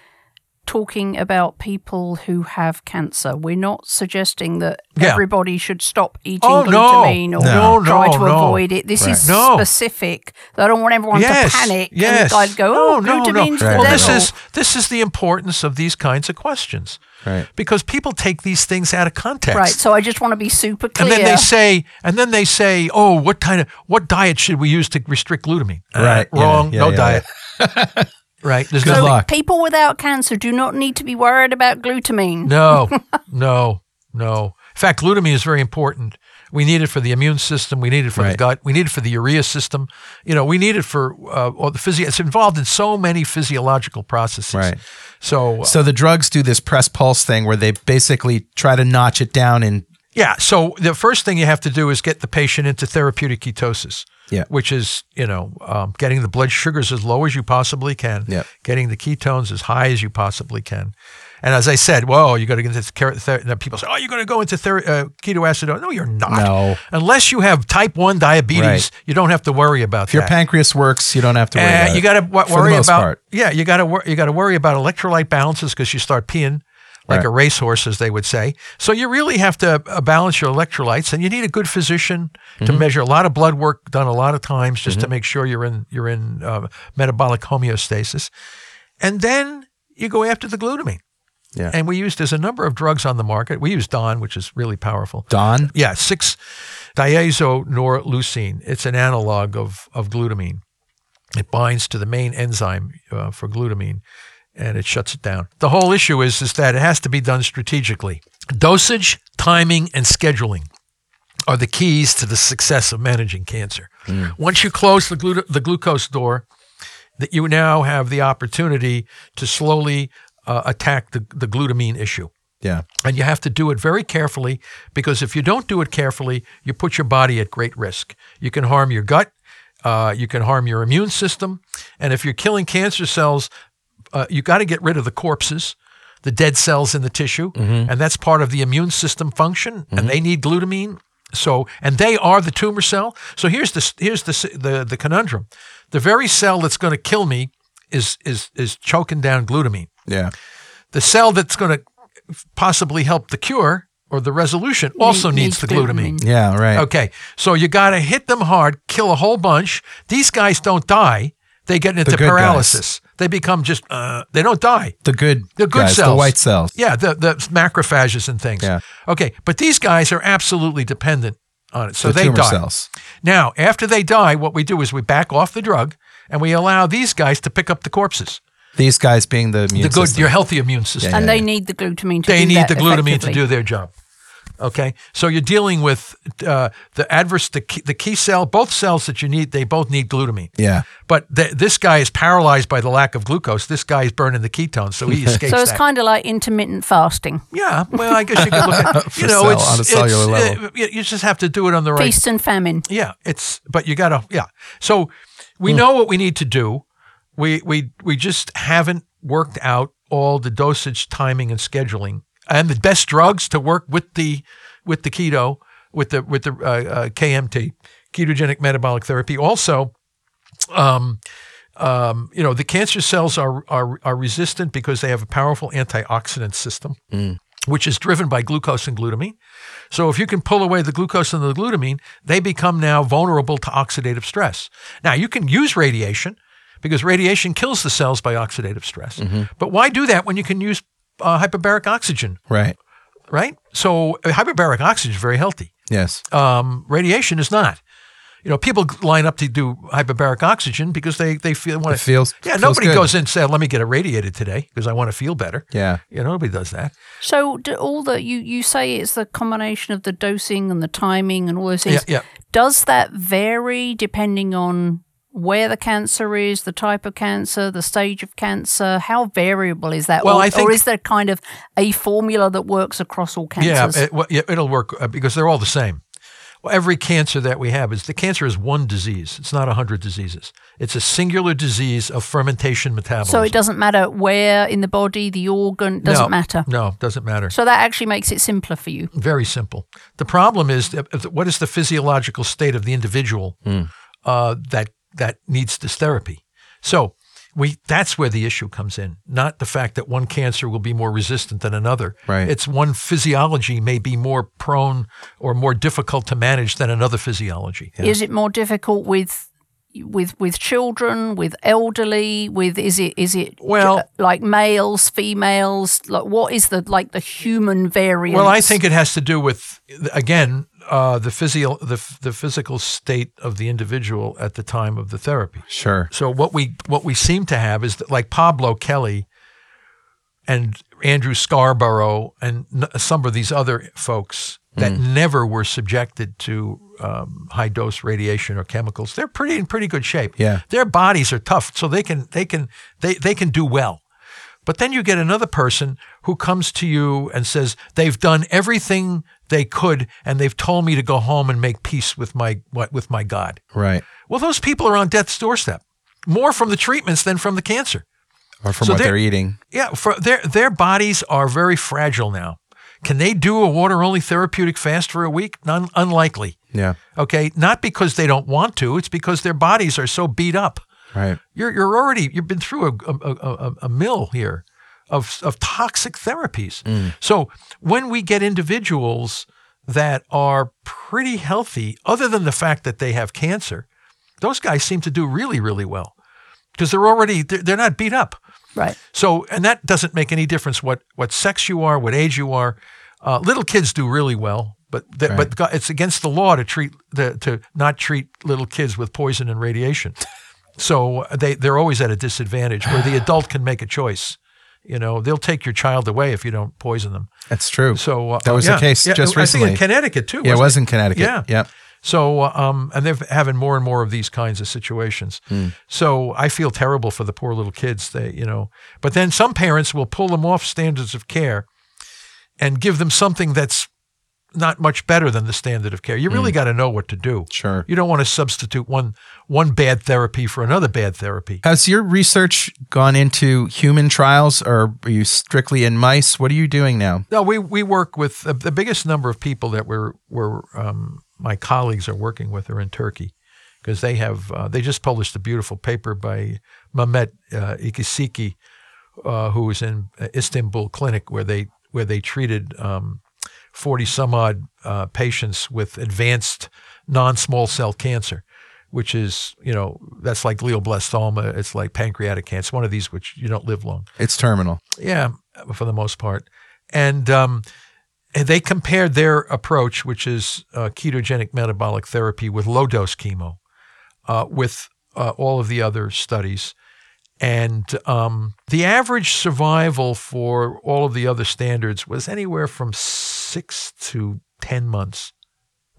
talking about people who have cancer. We're not suggesting that Yeah. everybody should stop eating Oh, no. glutamine or No, try no, to no. avoid it. This is No. specific. I don't want everyone yes, to panic yes. and like go, oh, no, no, no. glutamine's Right, Well, this is this is the importance of these kinds of questions. Right. Because people take these things out of context. Right, so I just want to be super clear. And then they say, and then they say, oh, what kind of what diet should we use to restrict glutamine? Uh, Right, yeah, wrong. yeah, no yeah, diet. *laughs* right. There's Good no luck. people without cancer do not need to be worried about glutamine. No, *laughs* no, no. In fact, glutamine is very important. We need it for the immune system. We need it for the gut. We need it for the urea system. You know, we need it for uh, all the physio. It's involved in so many physiological processes. Right. So, uh, So the drugs do this press pulse thing where they basically try to notch it down in yeah. So the first thing you have to do is get the patient into therapeutic ketosis. Yeah. Which is, you know, um, getting the blood sugars as low as you possibly can. Yeah. Getting the ketones as high as you possibly can. And as I said, whoa, you got to get into ther- people say, oh, you're going to go into ther- uh, ketoacidosis. No, you're not. No. Unless you have type 1 diabetes, Right. you don't have to worry about that. if your pancreas works, you don't have to worry Uh, about you got to w- For the worry most about part. yeah, you got to wor- you got to worry about electrolyte balances because you start peeing like Right. a racehorse, as they would say. So you really have to uh, balance your electrolytes, and you need a good physician to Mm-hmm. measure a lot of blood work done a lot of times just to make sure you're in you're in uh, metabolic homeostasis, and then you go after the glutamine. Yeah. And we used there's a number of drugs on the market. We use Don, which is really powerful. Don? Yeah, six diazonorleucine. It's an analog of, of glutamine. It binds to the main enzyme uh, for glutamine and it shuts it down. The whole issue is, is that it has to be done strategically. Dosage, timing, and scheduling are the keys to the success of managing cancer. Once you close the, glu- the glucose door, that you now have the opportunity to slowly uh, attack the, the glutamine issue. Yeah. And you have to do it very carefully because if you don't do it carefully, you put your body at great risk. You can harm your gut, uh, you can harm your immune system, and if you're killing cancer cells, uh, you got to get rid of the corpses, the dead cells in the tissue, and that's part of the immune system function, and they need glutamine. So, and they are the tumor cell. So here's the here's the the, the conundrum: the very cell that's going to kill me is is is choking down glutamine Yeah. the cell that's going to possibly help the cure or the resolution also Ne- needs, the glutamine. Yeah, right. Okay, so you got to hit them hard, kill a whole bunch. These guys don't die; they get into paralysis. guys. Paralysis. They become just uh, they don't die. The good The good guys, cells, the white cells. Yeah, the the macrophages and things. Yeah. Okay, but these guys are absolutely dependent on it. So the they tumor die. cells. Now, after they die, what we do is we back off the drug and we allow these guys to pick up the corpses. These guys being the immune the good, system. your healthy immune system. Yeah, and yeah, they need the glutamine to they do need that the glutamine to do their job. Okay, so you're dealing with uh, the adverse, the key, the key cell, both cells that you need, they both need glutamine. Yeah. But th- this guy is paralyzed by the lack of glucose. This guy is burning the ketones, so he *laughs* escapes So it's kind of like intermittent fasting, yeah, well, I guess you could look at *laughs* For you know, cell- it's, on a cellular it's, level. uh, you you just have to do it on the right feast and famine. Yeah, it's but you gotta yeah. So we Hmm. know what we need to do. We we we just haven't worked out all the dosage, timing, and scheduling, and the best drugs to work with the with the keto with the with the uh, uh, KMT ketogenic metabolic therapy. Also, um, um, you know, the cancer cells are, are are resistant because they have a powerful antioxidant system, which is driven by glucose and glutamine. So if you can pull away the glucose and the glutamine, they become now vulnerable to oxidative stress. Now you can use radiation because radiation kills the cells by oxidative stress. But why do that when you can use uh, hyperbaric oxygen, Right. right? So uh, hyperbaric oxygen is very healthy. Yes. Um, radiation is not. You know, people line up to do hyperbaric oxygen because they they feel want It feels- Yeah, feels nobody good. goes in and say, "Let me get irradiated today because I want to feel better." Yeah. You know, nobody does that. So do all the you you say it's the combination of the dosing and the timing and all those things. Yeah, yeah. Does that vary depending on where the cancer is, the type of cancer, the stage of cancer? How variable is that? Well, or, I think- or is there kind of a formula that works across all cancers? Yeah, it, well, yeah, it'll work uh, because they're all the same. Well, every cancer that we have is the cancer is one disease. It's not a hundred diseases. It's a singular disease of fermentation metabolism. so it doesn't matter where in the body, the organ doesn't no, matter. No, it doesn't matter. So that actually makes it simpler for you. Very simple. The problem is that- that what is the physiological state of the individual uh, that that needs this therapy. So we that's where the issue comes in, not the fact that one cancer will be more resistant than another. Right. It's one physiology may be more prone or more difficult to manage than another physiology. Is it more difficult with with with children, with elderly, with is it is it Well- like males, females? Like what is the like the human variant? Well, I think it has to do with again uh, the physio the the physical state of the individual at the time of the therapy. Sure. So what we what we seem to have is that like Pablo Kelly and Andrew Scarborough and n- some of these other folks that never were subjected to um, high dose radiation or chemicals. They're pretty in pretty good shape. Yeah. their bodies are tough, so they can they can they they can do well. But then you get another person who comes to you and says they've done everything they could and they've told me to go home and make peace with my with my God. Right. Well, those people are on death's doorstep, more from the treatments than from the cancer. Or from So what they're- they're eating. Yeah, for their their bodies are very fragile now. Can they do a water only therapeutic fast for a week? None, unlikely. Yeah. Okay, not because they don't want to. It's because their bodies are so beat up. Right. You're you're already you've been through a a, a, a- a mill here of of toxic therapies. So when we get individuals that are pretty healthy, other than the fact that they have cancer, those guys seem to do really really well because they're already they're, they're not beat up. right. So, and that doesn't make any difference what what sex you are, what age you are. Uh, little kids do really well, but th- but it's against the law to treat the to not treat little kids with poison and radiation. *laughs* So they they're always at a disadvantage where the adult can make a choice. You know, they'll take your child away if you don't poison them. That's true. So uh, that was yeah, the case yeah, just I recently. think in Connecticut too. yeah, it was in Connecticut. Yeah. Yep. So, uh, um, and they're having more and more of these kinds of situations. So I feel terrible for the poor little kids. They, you know, but then some parents will pull them off standards of care and give them something that's not much better than the standard of care. You really got to know what to do. Sure. You don't want to substitute one one bad therapy for another bad therapy. Has your research gone into human trials or are you strictly in mice? What are you doing now? No, we we work with the, the biggest number of people that we're we're um, my colleagues are working with are in Turkey because they have uh, they just published a beautiful paper by Mehmet uh, Iyikesici, uh, who was in Istanbul clinic where they where they treated um, forty some odd uh, patients with advanced non small cell cancer. Which is, you know, that's like glioblastoma. It's like pancreatic cancer. One of these which you don't live long. It's terminal. Yeah, for the most part. And um, and they compared their approach, which is uh, ketogenic metabolic therapy with low dose chemo, uh, with uh, all of the other studies. And um, the average survival for all of the other standards was anywhere from six to 10 months.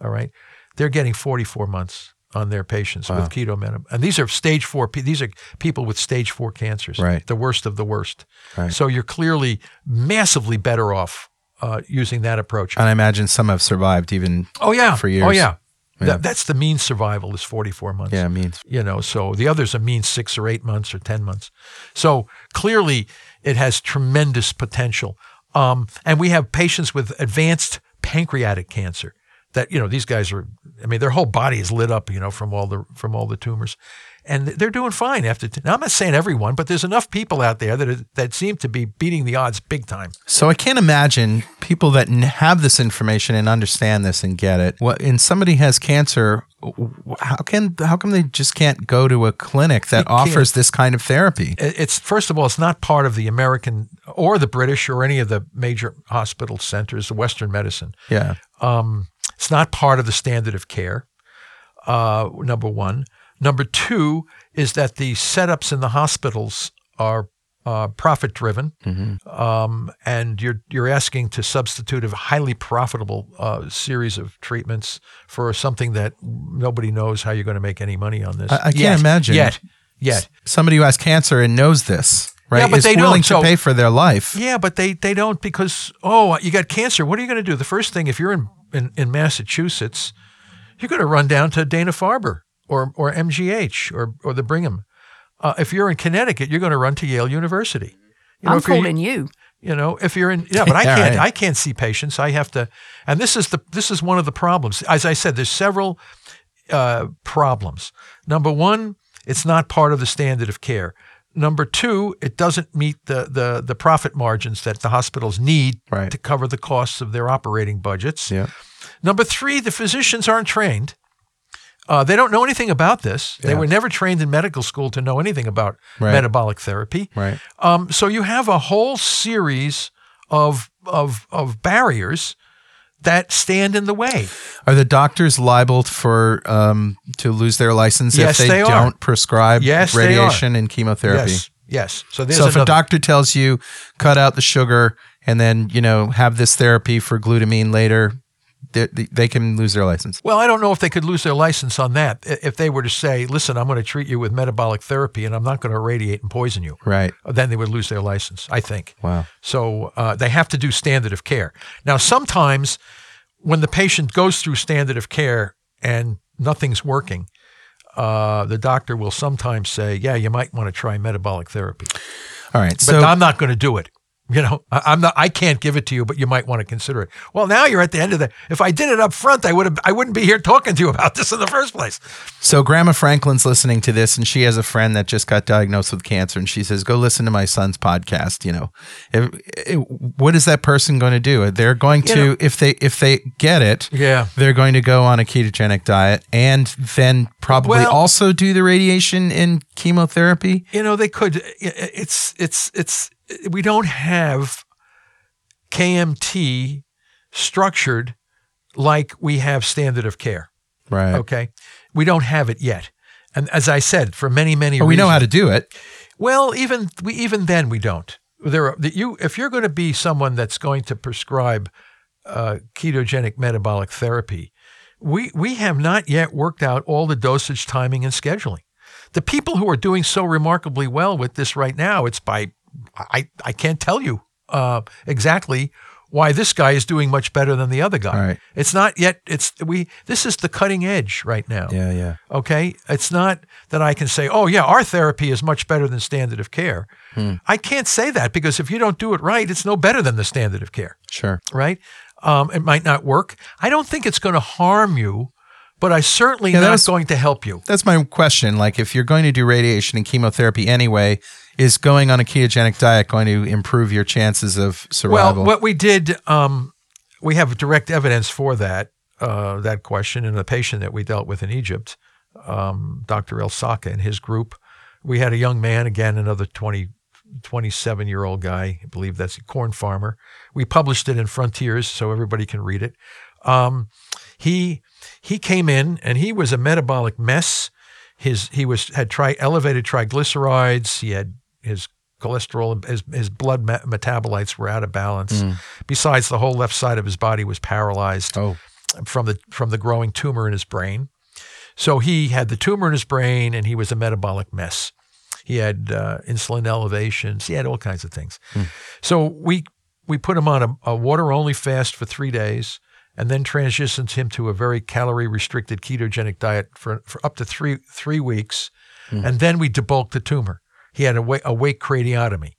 All right. They're getting 44 months on their patients with keto metabolic. And these are stage four, these are people with stage four cancers, Right. the worst of the worst. Right. So you're clearly massively better off uh, using that approach. And I imagine some have survived even. Oh yeah, for Oh years. yeah, Yeah. That, that's the mean survival is 44 months. Yeah, means You know, so the others are mean six or eight months or 10 months. So clearly it has tremendous potential. Um, and we have patients with advanced pancreatic cancer that, you know, these guys are, I mean, their whole body is lit up, you know, from all the, from all the tumors and they're doing fine after. T- now, I'm not saying everyone, but there's enough people out there that, are, that seem to be beating the odds big time. So I can't imagine people that have this information and understand this and get it. What and somebody has cancer, how can how come they just can't go to a clinic that You can't. offers this kind of therapy? It's first of all, it's not part of the American or the British or any of the major hospital centers, the Western medicine. Yeah. Um, it's not part of the standard of care. Uh, number one. Number two is that the setups in the hospitals are uh, profit driven, um, and you're you're asking to substitute a highly profitable uh, series of treatments for something that nobody knows how you're going to make any money on this. I- I can't Yet. imagine. yet. Yet. Somebody who has cancer and knows this, right, Yeah, but is they willing don't, so- pay for their life. Yeah, but they, they don't because oh you got cancer. What are you going to do? The first thing if you're in, in, in Massachusetts, you're going to run down to Dana Farber or or MGH or or the Brigham. Uh, if you're in Connecticut, you're going to run to Yale University. You know, I'm if you're- calling you. you know, if you're in, yeah, but I *laughs* can't, right. I can't see patients. I have to, and this is the, this is one of the problems. As I said, there's several uh, problems. Number one, it's not part of the standard of care. Number two, it doesn't meet the the the profit margins that the hospitals need Right. to cover the costs of their operating budgets. Yeah. Number three, the physicians aren't trained. Uh, they don't know anything about this. They were never trained in medical school to know anything about Right. metabolic therapy. Right. Um, so you have a whole series of of of barriers that stand in the way. Are the doctors liable for um, to lose their license Yes, if they, they don't prescribe Yes, radiation and chemotherapy? Yes, yes. So So if a doctor tells you cut out the sugar and then you know have this therapy for glutamine later, they, they can lose their license. Well, I don't know if they could lose their license on that if they were to say, "Listen, I'm going to treat you with metabolic therapy, and I'm not going to irradiate and poison you." Right. Then they would lose their license. I think. Wow. So uh, they have to do standard of care. Now, sometimes when the patient goes through standard of care and nothing's working, uh, the doctor will sometimes say, "Yeah, you might want to try metabolic therapy." All right. But So I'm not going to do it. You know, I, I'm not. I can't give it to you, but you might want to consider it. Well, now you're at the end of the. If I did it up front, I would have. I wouldn't be here talking to you about this in the first place. So Grandma Franklin's listening to this, and she has a friend that just got diagnosed with cancer, and she says, "Go listen to my son's podcast." You know, if, if- what is that person going to do? They're going to, You know- if they if they get it, Yeah. they're going to go on a ketogenic diet, and then probably Well- also do the radiation and chemotherapy. You know, they could. It's it's it's. We don't have KMT structured like we have standard of care. Right. Okay, we don't have it yet. And as I said, for many many But we know how to do it. Well, even we even then we don't. There are that you if you're going to be someone that's going to prescribe uh, ketogenic metabolic therapy, we we have not yet worked out all the dosage, timing, and scheduling. The people who are doing so remarkably well with this right now, it's by I I can't tell you uh, exactly why this guy is doing much better than the other guy. Right. It's not yet. It's we. This is the cutting edge right now. Yeah, yeah. Okay. It's not that I can say, oh, yeah, our therapy is much better than standard of care. I can't say that because if you don't do it right, it's no better than the standard of care, Sure. right? Um, it might not work. I don't think it's going to harm you, but I certainly Yeah, not was- going to help you. That's my question. Like, if you're going to do radiation and chemotherapy anyway, is going on a ketogenic diet going to improve your chances of survival? Well, what we did, um, we have direct evidence for that uh, that question in a patient that we dealt with in Egypt, um, Dr. El Saka and his group. We had a young man, again, another 20, 27 year old guy. I believe that's a corn farmer. We published it in Frontiers so everybody can read it. Um, he he came in and he was a metabolic mess. His he was had tri elevated triglycerides. He had his cholesterol, his, his blood me- metabolites were out of balance. Mm. Besides, the whole left side of his body was paralyzed Oh. from the from the growing tumor in his brain. So he had the tumor in his brain, and he was a metabolic mess. He had uh, insulin elevations. He had all kinds of things. Hmm. So we we put him on a, a water only fast for three days, and then transitioned him to a very calorie restricted ketogenic diet for, for up to three three weeks, hmm. and then we debulked the tumor. He had a, wa- a wake craniotomy.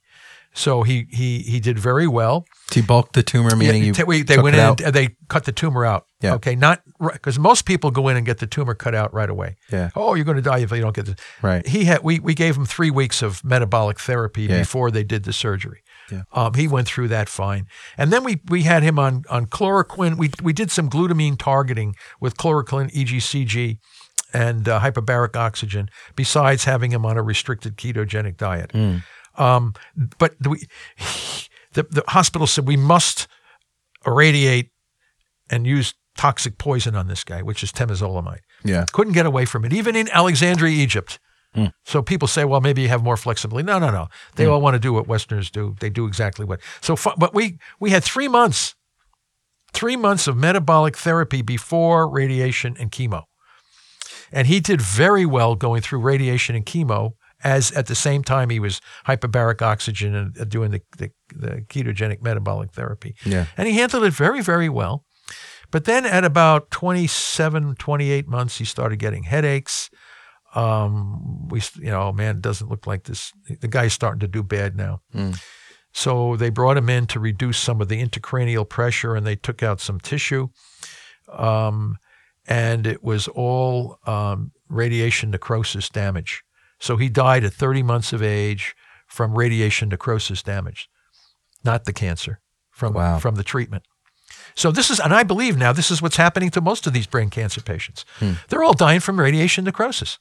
So he he he did very well. Debulk the tumor, meaning Yeah, you we- they went in out. and they cut the tumor out. Yeah. Okay, not because most people go in and get the tumor cut out right away. Yeah. Oh, you're going to die if you don't get this. Right. He had we we gave him three weeks of metabolic therapy Yeah. before they did the surgery. Yeah. Um, he went through that fine, and then we we had him on on chloroquine. We we did some glutamine targeting with chloroquine, EGCG, and uh, hyperbaric oxygen. Besides having him on a restricted ketogenic diet. Um, but we, *laughs* the, the hospital said we must irradiate and use toxic poison on this guy, which is temozolomide. Yeah. Couldn't get away from it, even in Alexandria, Egypt. Hmm. So people say, well, maybe you have more flexibility. No, no, no. They Hmm. all want to do what Westerners do. They do exactly what. So, but we we had three months, three months of metabolic therapy before radiation and chemo, and he did very well going through radiation and chemo. As at the same time he was hyperbaric oxygen and uh, doing the, the, the ketogenic metabolic therapy. Yeah. And he handled it very, very well. But then at about 27, 28 months, he started getting headaches. Um, we, you know, man, it doesn't look like this. The guy's starting to do bad now. So they brought him in to reduce some of the intracranial pressure, and they took out some tissue. Um, and it was all um, radiation necrosis damage. So he died at 30 months of age from radiation necrosis damage, not the cancer, from Wow. from the treatment. So this is, and I believe now this is what's happening to most of these brain cancer patients. They're all dying from radiation necrosis.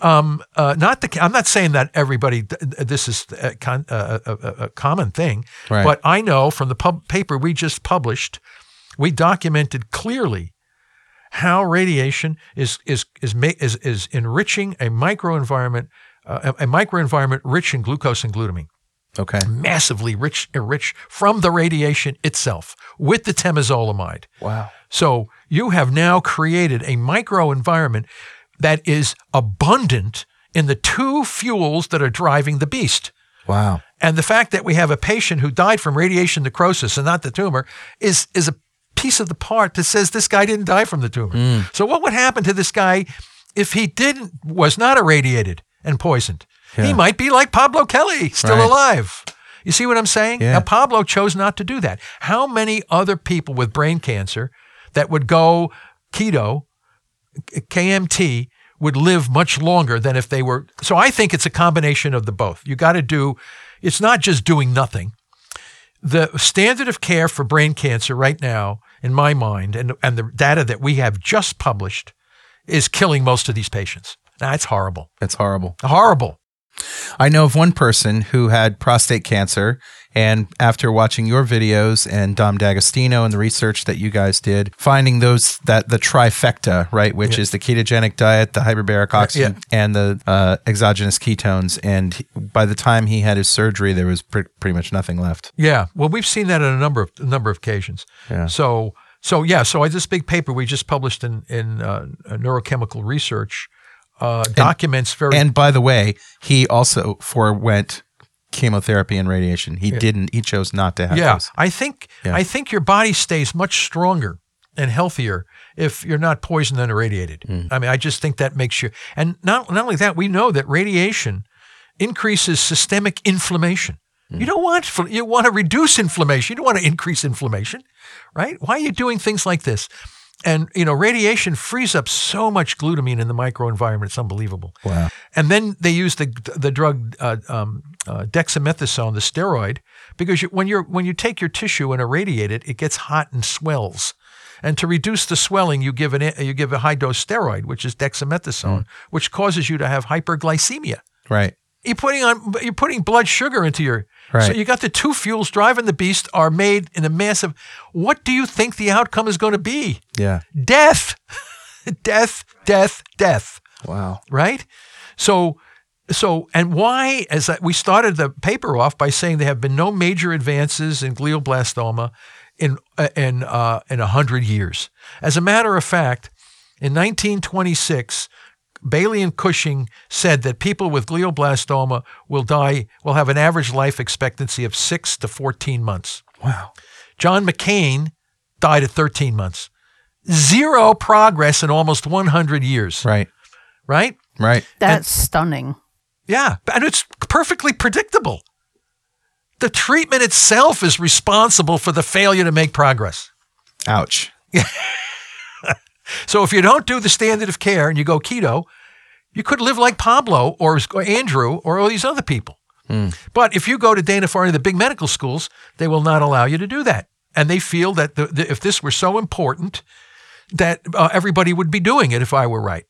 Um, uh, not the. I'm not saying that everybody. This is a, con, a, a, a common thing, Right. but I know from the pub, paper we just published, we documented clearly how radiation is is is is, is enriching a microenvironment, uh, a, a microenvironment rich in glucose and glutamine Okay. massively rich, rich from the radiation itself with the temozolomide. Wow. So you have now created a microenvironment that is abundant in the two fuels that are driving the beast. Wow. And the fact that we have a patient who died from radiation necrosis and not the tumor is is a piece of the part that says this guy didn't die from the tumor. Hmm. So what would happen to this guy if he didn't was not irradiated and poisoned? He might be like Pablo Kelly, still Right. alive. You see what I'm saying? Yeah. Now Pablo chose not to do that. How many other people with brain cancer that would go keto, KMT, would live much longer than if they were. So I think it's a combination of the both. You got to do, it's not just doing nothing. The standard of care for brain cancer right now, in my mind, and, and the data that we have just published, is killing most of these patients. That's horrible. That's horrible. Horrible. I know of one person who had prostate cancer, and after watching your videos and Dom D'Agostino and the research that you guys did, finding those that the trifecta, right, which is the ketogenic diet, the hyperbaric oxygen, and the uh, exogenous ketones, and he- by the time he had his surgery, there was pre- pretty much nothing left. Yeah, well, we've seen that on a number of a number of occasions. Yeah. So, so yeah, so I, this big paper we just published in in uh, neurochemical research uh, documents very And by the way, he also forewent chemotherapy and radiation. He didn't. He chose not to have yeah. those. I think Yeah. I think your body stays much stronger and healthier if you're not poisoned and irradiated. Hmm. I mean, I just think that makes you. And not not only that, we know that radiation increases systemic inflammation. Hmm. You don't want you want to reduce inflammation. You don't want to increase inflammation, right? Why are you doing things like this? And you know, radiation frees up so much glutamine in the microenvironment. It's unbelievable. Wow. And then they use the the drug uh, um, uh, dexamethasone, the steroid, because you, when you're when you take your tissue and irradiate it, it gets hot and swells. And to reduce the swelling, you give an you give a high dose steroid, which is dexamethasone, which causes you to have hyperglycemia. Right. You're putting on you're putting blood sugar into your so you got the two fuels driving the beast are made in a massive what do you think the outcome is going to be Yeah. death *laughs* death death death Wow. right so so and why as I, we started the paper off by saying there have been no major advances in glioblastoma in uh, in uh, in a hundred years. As a matter of fact, in 1926, Bailey and Cushing said that people with glioblastoma will die will have an average life expectancy of six to 14 months. Wow. John McCain died at 13 months. Zero progress in almost 100 years. Right. Right? Right. That's stunning. Yeah, and it's perfectly predictable. The treatment itself is responsible for the failure to make progress. Ouch. *laughs* So if you don't do the standard of care and you go keto, you could live like Pablo or, or Andrew or all these other people. But if you go to Dana Farber, the big medical schools, they will not allow you to do that. And they feel that the, the, if this were so important, that uh, everybody would be doing it if I were right.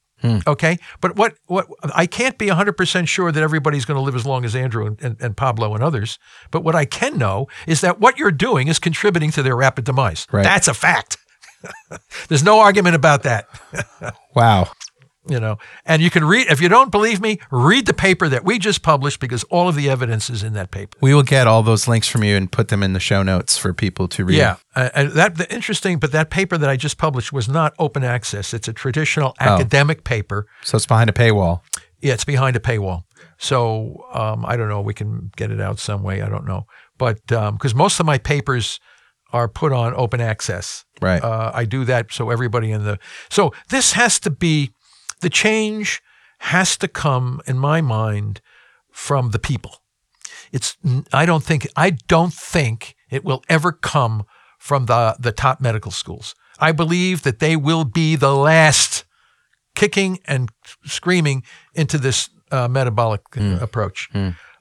Okay, but what what I can't be 100% sure that everybody's going to live as long as Andrew and, and, and Pablo and others. But what I can know is that what you're doing is contributing to their rapid demise. Right. That's a fact. *laughs* There's no argument about that *laughs* Wow. you know and you can read if you don't believe me read the paper that we just published because all of the evidence is in that paper We will get all those links from you and put them in the show notes for people to read. yeah uh, and that the interesting but that paper that i just published was not open access it's a traditional Oh. academic paper So it's behind a paywall. yeah it's behind a paywall so um, i don't know we can get it out some way i don't know but because most of my papers are put on open access Right. uh, I do that so everybody in the so this has to be the change has to come in my mind from the people. It's I don't think I don't think it will ever come from the the top medical schools. I believe that they will be the last kicking and screaming into this uh, metabolic uh, approach.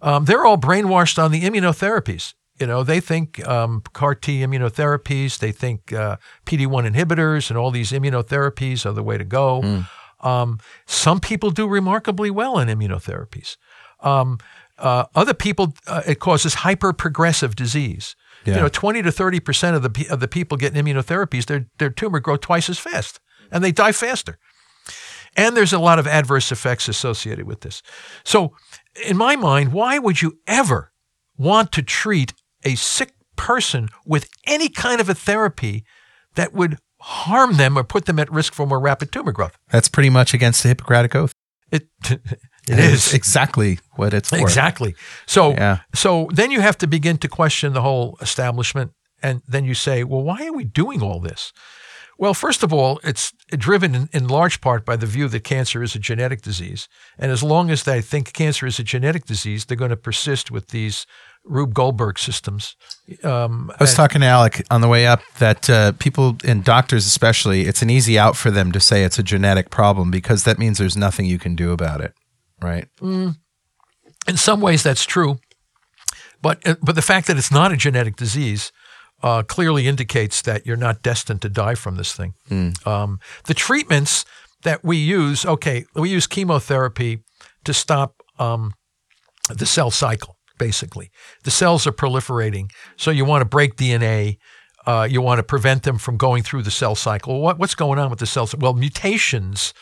Um, they're all brainwashed on the immunotherapies. You know, they think um, CAR T immunotherapies, they think uh, PD 1 inhibitors and all these immunotherapies are the way to go. Um, some people do remarkably well in immunotherapies. Um, uh, other people, uh, it causes hyper progressive disease. You know, 20 to 30% of the, of the people getting immunotherapies, their, their tumor grow twice as fast and they die faster. And there's a lot of adverse effects associated with this. So, in my mind, why would you ever want to treat a sick person with any kind of a therapy that would harm them or put them at risk for more rapid tumor growth? That's pretty much against the Hippocratic Oath. It *laughs* it That is exactly what it's for. exactly. So Yeah. so then you have to begin to question the whole establishment, and then you say, well, why are we doing all this? Well, first of all, it's driven in, in large part by the view that cancer is a genetic disease. And as long as they think cancer is a genetic disease, they're going to persist with these Rube Goldberg systems. Um, I was talking to Alec on the way up that uh, people and doctors, especially, it's an easy out for them to say it's a genetic problem because that means there's nothing you can do about it. Right. in some ways, that's true. But, uh, but the fact that it's not a genetic disease uh, clearly indicates that you're not destined to die from this thing. Um, the treatments that we use, okay, we use chemotherapy to stop um, the cell cycle, basically. The cells are proliferating, so you want to break DNA. Uh, you want to prevent them from going through the cell cycle. What, what's going on with the cells? Well, mutations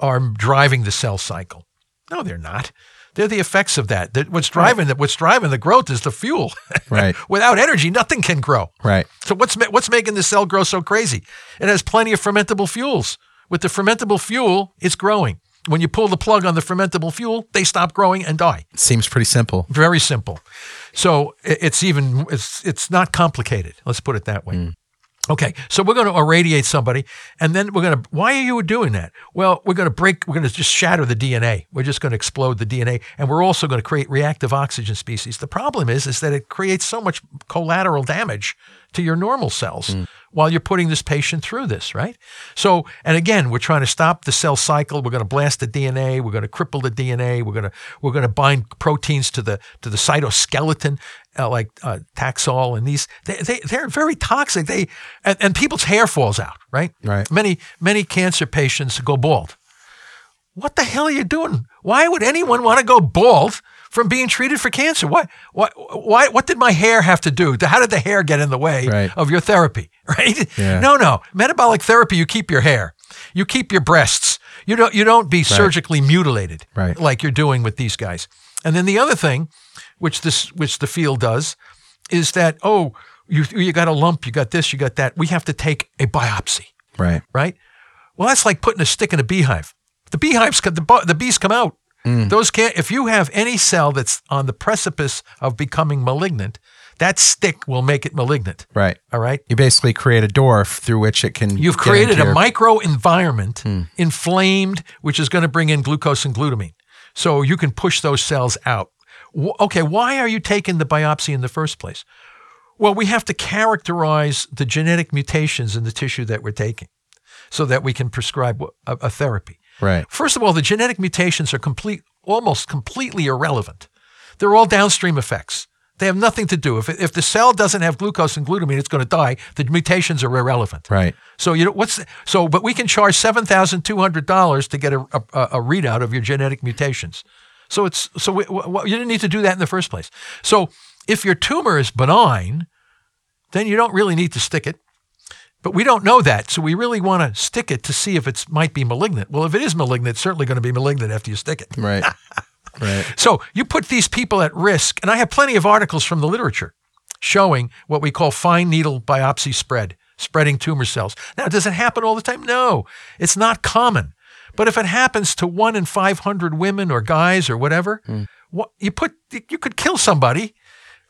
are driving the cell cycle. No, they're not. They're the effects of that. That- What's driving the, what's driving the growth is the fuel. *laughs* Right. Without energy, nothing can grow. Right. So what's what's making the cell grow so crazy? It has plenty of fermentable fuels. With the fermentable fuel, it's growing. When you pull the plug on the fermentable fuel, they stop growing and die. Seems pretty simple. Very simple. So it's even it's it's not complicated. Let's put it that way. Mm. Okay, so we're going to irradiate somebody, and then we're going to. Why are you doing that? Well, we're going to break. We're going to just shatter the DNA. We're just going to explode the DNA, and we're also going to create reactive oxygen species. The problem is, is that it creates so much collateral damage to your normal cells hmm. while you're putting this patient through this, right? So, and again, we're trying to stop the cell cycle. We're going to blast the DNA. We're going to cripple the DNA. We're going to we're going to bind proteins to the to the cytoskeleton, uh, like uh, Taxol and these. They, they they're very toxic. They and, and people's hair falls out, right? Right. Many many cancer patients go bald. What the hell are you doing? Why would anyone want to go bald from being treated for cancer. Why, why, why, what did my hair have to do? How did the hair get in the way Right. of your therapy? *laughs* Right? Yeah. No, no. Metabolic therapy, you keep your hair, you keep your breasts. You don't, you don't be surgically mutilated Right. like you're doing with these guys. And then the other thing, which this, which the field does, is that oh, you, you got a lump, you got this, you got that. We have to take a biopsy Right. right? Well, that's like putting a stick in a beehive. The beehives, the, the bees come out. Mm. Those can't. If you have any cell that's on the precipice of becoming malignant, that stick will make it malignant. Right. All right. You basically create a door through which it can. You've created a your- micro environment, hmm. inflamed, which is going to bring in glucose and glutamine. So you can push those cells out. Okay, why are you taking the biopsy in the first place? Well, we have to characterize the genetic mutations in the tissue that we're taking so that we can prescribe a, a therapy. Right. First of all, the genetic mutations are complete, almost completely irrelevant. They're all downstream effects. They have nothing to do. If, if the cell doesn't have glucose and glutamine, it's going to die. The mutations are irrelevant. Right. So you know what's the, so, but we can charge seven thousand two hundred dollars to get a, a, a readout of your genetic mutations. So it's so we, you didn't need to do that in the first place. So if your tumor is benign, then you don't really need to stick it. But we don't know that, so we really want to stick it to see if it might be malignant. Well, if it is malignant, it's certainly going to be malignant after you stick it. Right. *laughs* right. So you put these people at risk, and I have plenty of articles from the literature showing what we call fine needle biopsy spread, spreading tumor cells. Now, does it happen all the time? No, it's not common. But if it happens to one in 500 women or guys or whatever, hmm. what, you put you could kill somebody.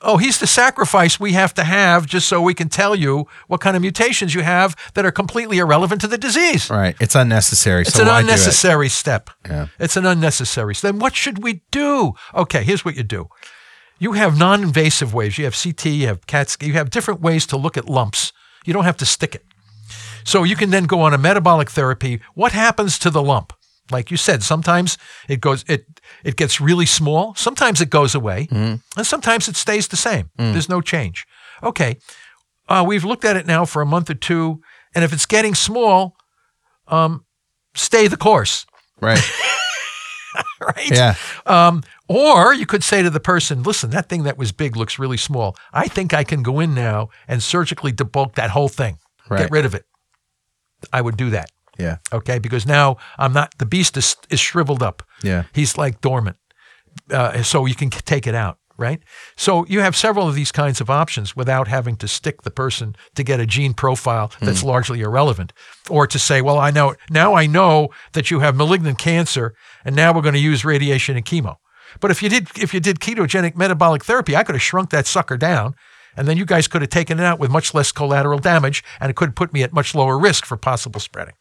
Oh, he's the sacrifice we have to have just so we can tell you what kind of mutations you have that are completely irrelevant to the disease. Right. It's unnecessary. It's so an why do it? unnecessary step. Yeah. It's an unnecessary. So then what should we do? Okay, here's what you do. You have non-invasive ways. You have CT, you have CAT you have different ways to look at lumps. You don't have to stick it. So you can then go on a metabolic therapy. What happens to the lump? Like you said, sometimes it goes it it gets really small, sometimes it goes away, and sometimes it stays the same. There's no change. Okay. Uh, we've looked at it now for a month or two, and if it's getting small, um, stay the course Right. *laughs* right? Yeah. Um, or you could say to the person, listen, that thing that was big looks really small. I think I can go in now and surgically debulk that whole thing, Right. get rid of it. I would do that. Yeah. Okay. Because now I'm not, the beast is, is shriveled up. Yeah. He's like dormant. Uh, so you can take it out, right? So you have several of these kinds of options without having to stick the person to get a gene profile that's largely irrelevant, or to say, well, I know now I know that you have malignant cancer, and now we're going to use radiation and chemo. But if you did if you did ketogenic metabolic therapy, I could have shrunk that sucker down. And then you guys could have taken it out with much less collateral damage, and it could have put me at much lower risk for possible spreading.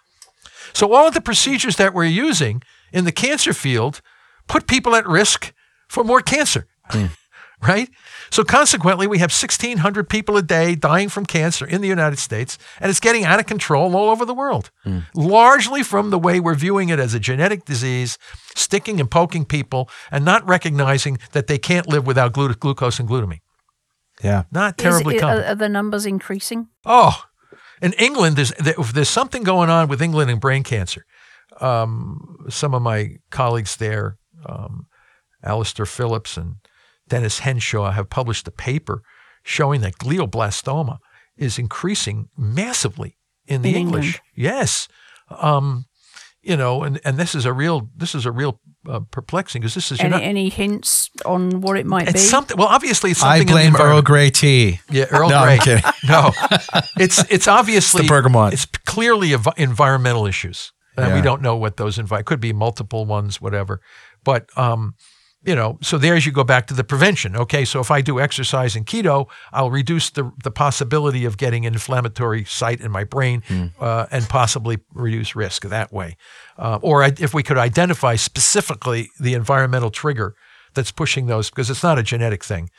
So all of the procedures that we're using in the cancer field put people at risk for more cancer. Hmm. *laughs* right? So consequently, we have 1,600 people a day dying from cancer in the United States, and it's getting out of control all over the world, hmm. largely from the way we're viewing it as a genetic disease, sticking and poking people, and not recognizing that they can't live without glu- glucose and glutamine. Yeah. Not Is terribly it- common. are, are the numbers increasing? Oh, in England, there's there's something going on with England and brain cancer. Um, some of my colleagues there, um, Alasdair Philips and Denis Henshaw, have published a paper showing that glioblastoma is increasing massively in the In English. England. Yes, um, you know, and, and this is a real this is a real uh, perplexing because this is Any, not, any hints on what it might it's be? something. Well, obviously, it's I something. in the blame Earl. Grey tea. Yeah, Earl No, Grey. I'm kidding. *laughs* No, it's it's obviously the bergamot. It's clearly ev- environmental issues, and we don't know what those envi- could be multiple ones, whatever. But um, you know, so there's you go back to the prevention. Okay, so if I do exercise and keto, I'll reduce the the possibility of getting an inflammatory site in my brain, Hmm. uh, and possibly reduce risk that way. Uh, or I, if we could identify specifically the environmental trigger that's pushing those, because it's not a genetic thing.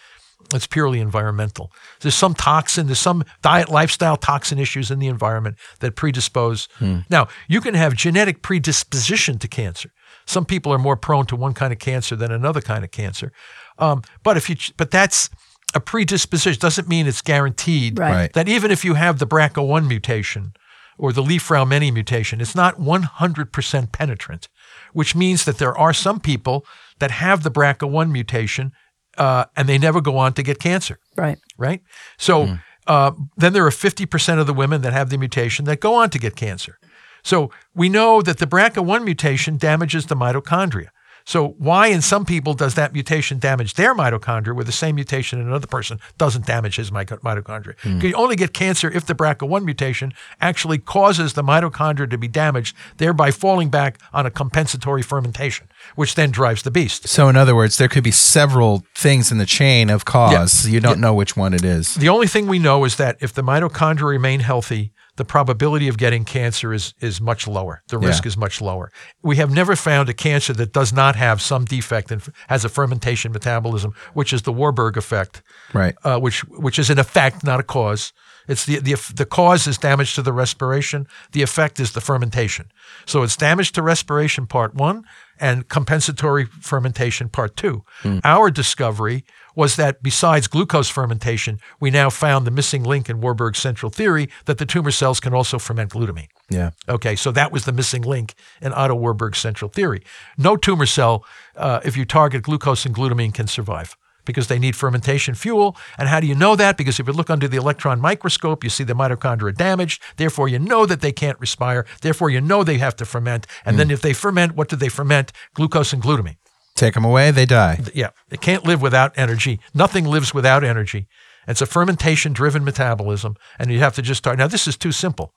It's purely environmental. There's some toxin, there's some diet, lifestyle toxin issues in the environment that predispose. Now, you can have genetic predisposition to cancer. Some people are more prone to one kind of cancer than another kind of cancer. Um, but if you, but that's a predisposition. Doesn't mean it's guaranteed Right. Right. that even if you have the BRCA1 mutation or the Li-Fraumeni mutation, it's not 100% penetrant, which means that there are some people that have the BRCA1 mutation uh, and they never go on to get cancer, Right. right? So uh, then there are 50% of the women that have the mutation that go on to get cancer. So we know that the BRCA1 mutation damages the mitochondria. So why in some people does that mutation damage their mitochondria, where the same mutation in another person doesn't damage his mito- mitochondria? Hmm. You only get cancer if the BRCA1 mutation actually causes the mitochondria to be damaged, thereby falling back on a compensatory fermentation, which then drives the beast. So, in other words, there could be several things in the chain of cause. You don't know which one it is. The only thing we know is that if the mitochondria remain healthy, the probability of getting cancer is is much lower. The Yeah. risk is much lower. We have never found a cancer that does not have some defect and has a fermentation metabolism, which is the Warburg effect, Right. uh, which which is an effect, not a cause. It's the, the the cause is damage to the respiration. The effect is the fermentation. So it's damage to respiration part one and compensatory fermentation part two. Our discovery was that besides glucose fermentation, we now found the missing link in Warburg's central theory that the tumor cells can also ferment glutamine. Yeah. Okay, so that was the missing link in Otto Warburg's central theory. No tumor cell, uh, if you target glucose and glutamine, can survive because they need fermentation fuel. And how do you know that? Because if you look under the electron microscope, you see the mitochondria damaged. Therefore, you know that they can't respire. Therefore, you know they have to ferment. And then hmm. if they ferment, what do they ferment? Glucose and glutamine. Take them away, they die. Yeah, they can't live without energy. Nothing lives without energy. It's a fermentation driven metabolism, and you have to just start. Now, this is too simple.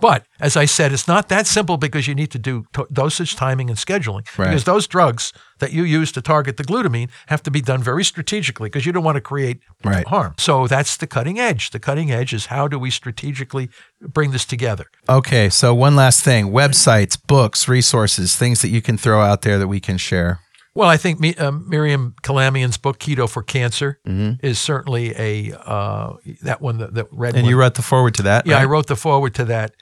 But as I said, it's not that simple because you need to do to- dosage, timing, and scheduling. Right. Because those drugs that you use to target the glutamine have to be done very strategically because you don't want to create Right. harm. So that's the cutting edge. The cutting edge is how do we strategically bring this together? Okay, so one last thing websites, books, resources, things that you can throw out there that we can share. Well, I think um, Miriam Kalamian's book "Keto for Cancer" is certainly a uh, that one that, that read. And one. you wrote the foreword to that. yeah, I wrote the foreword to that.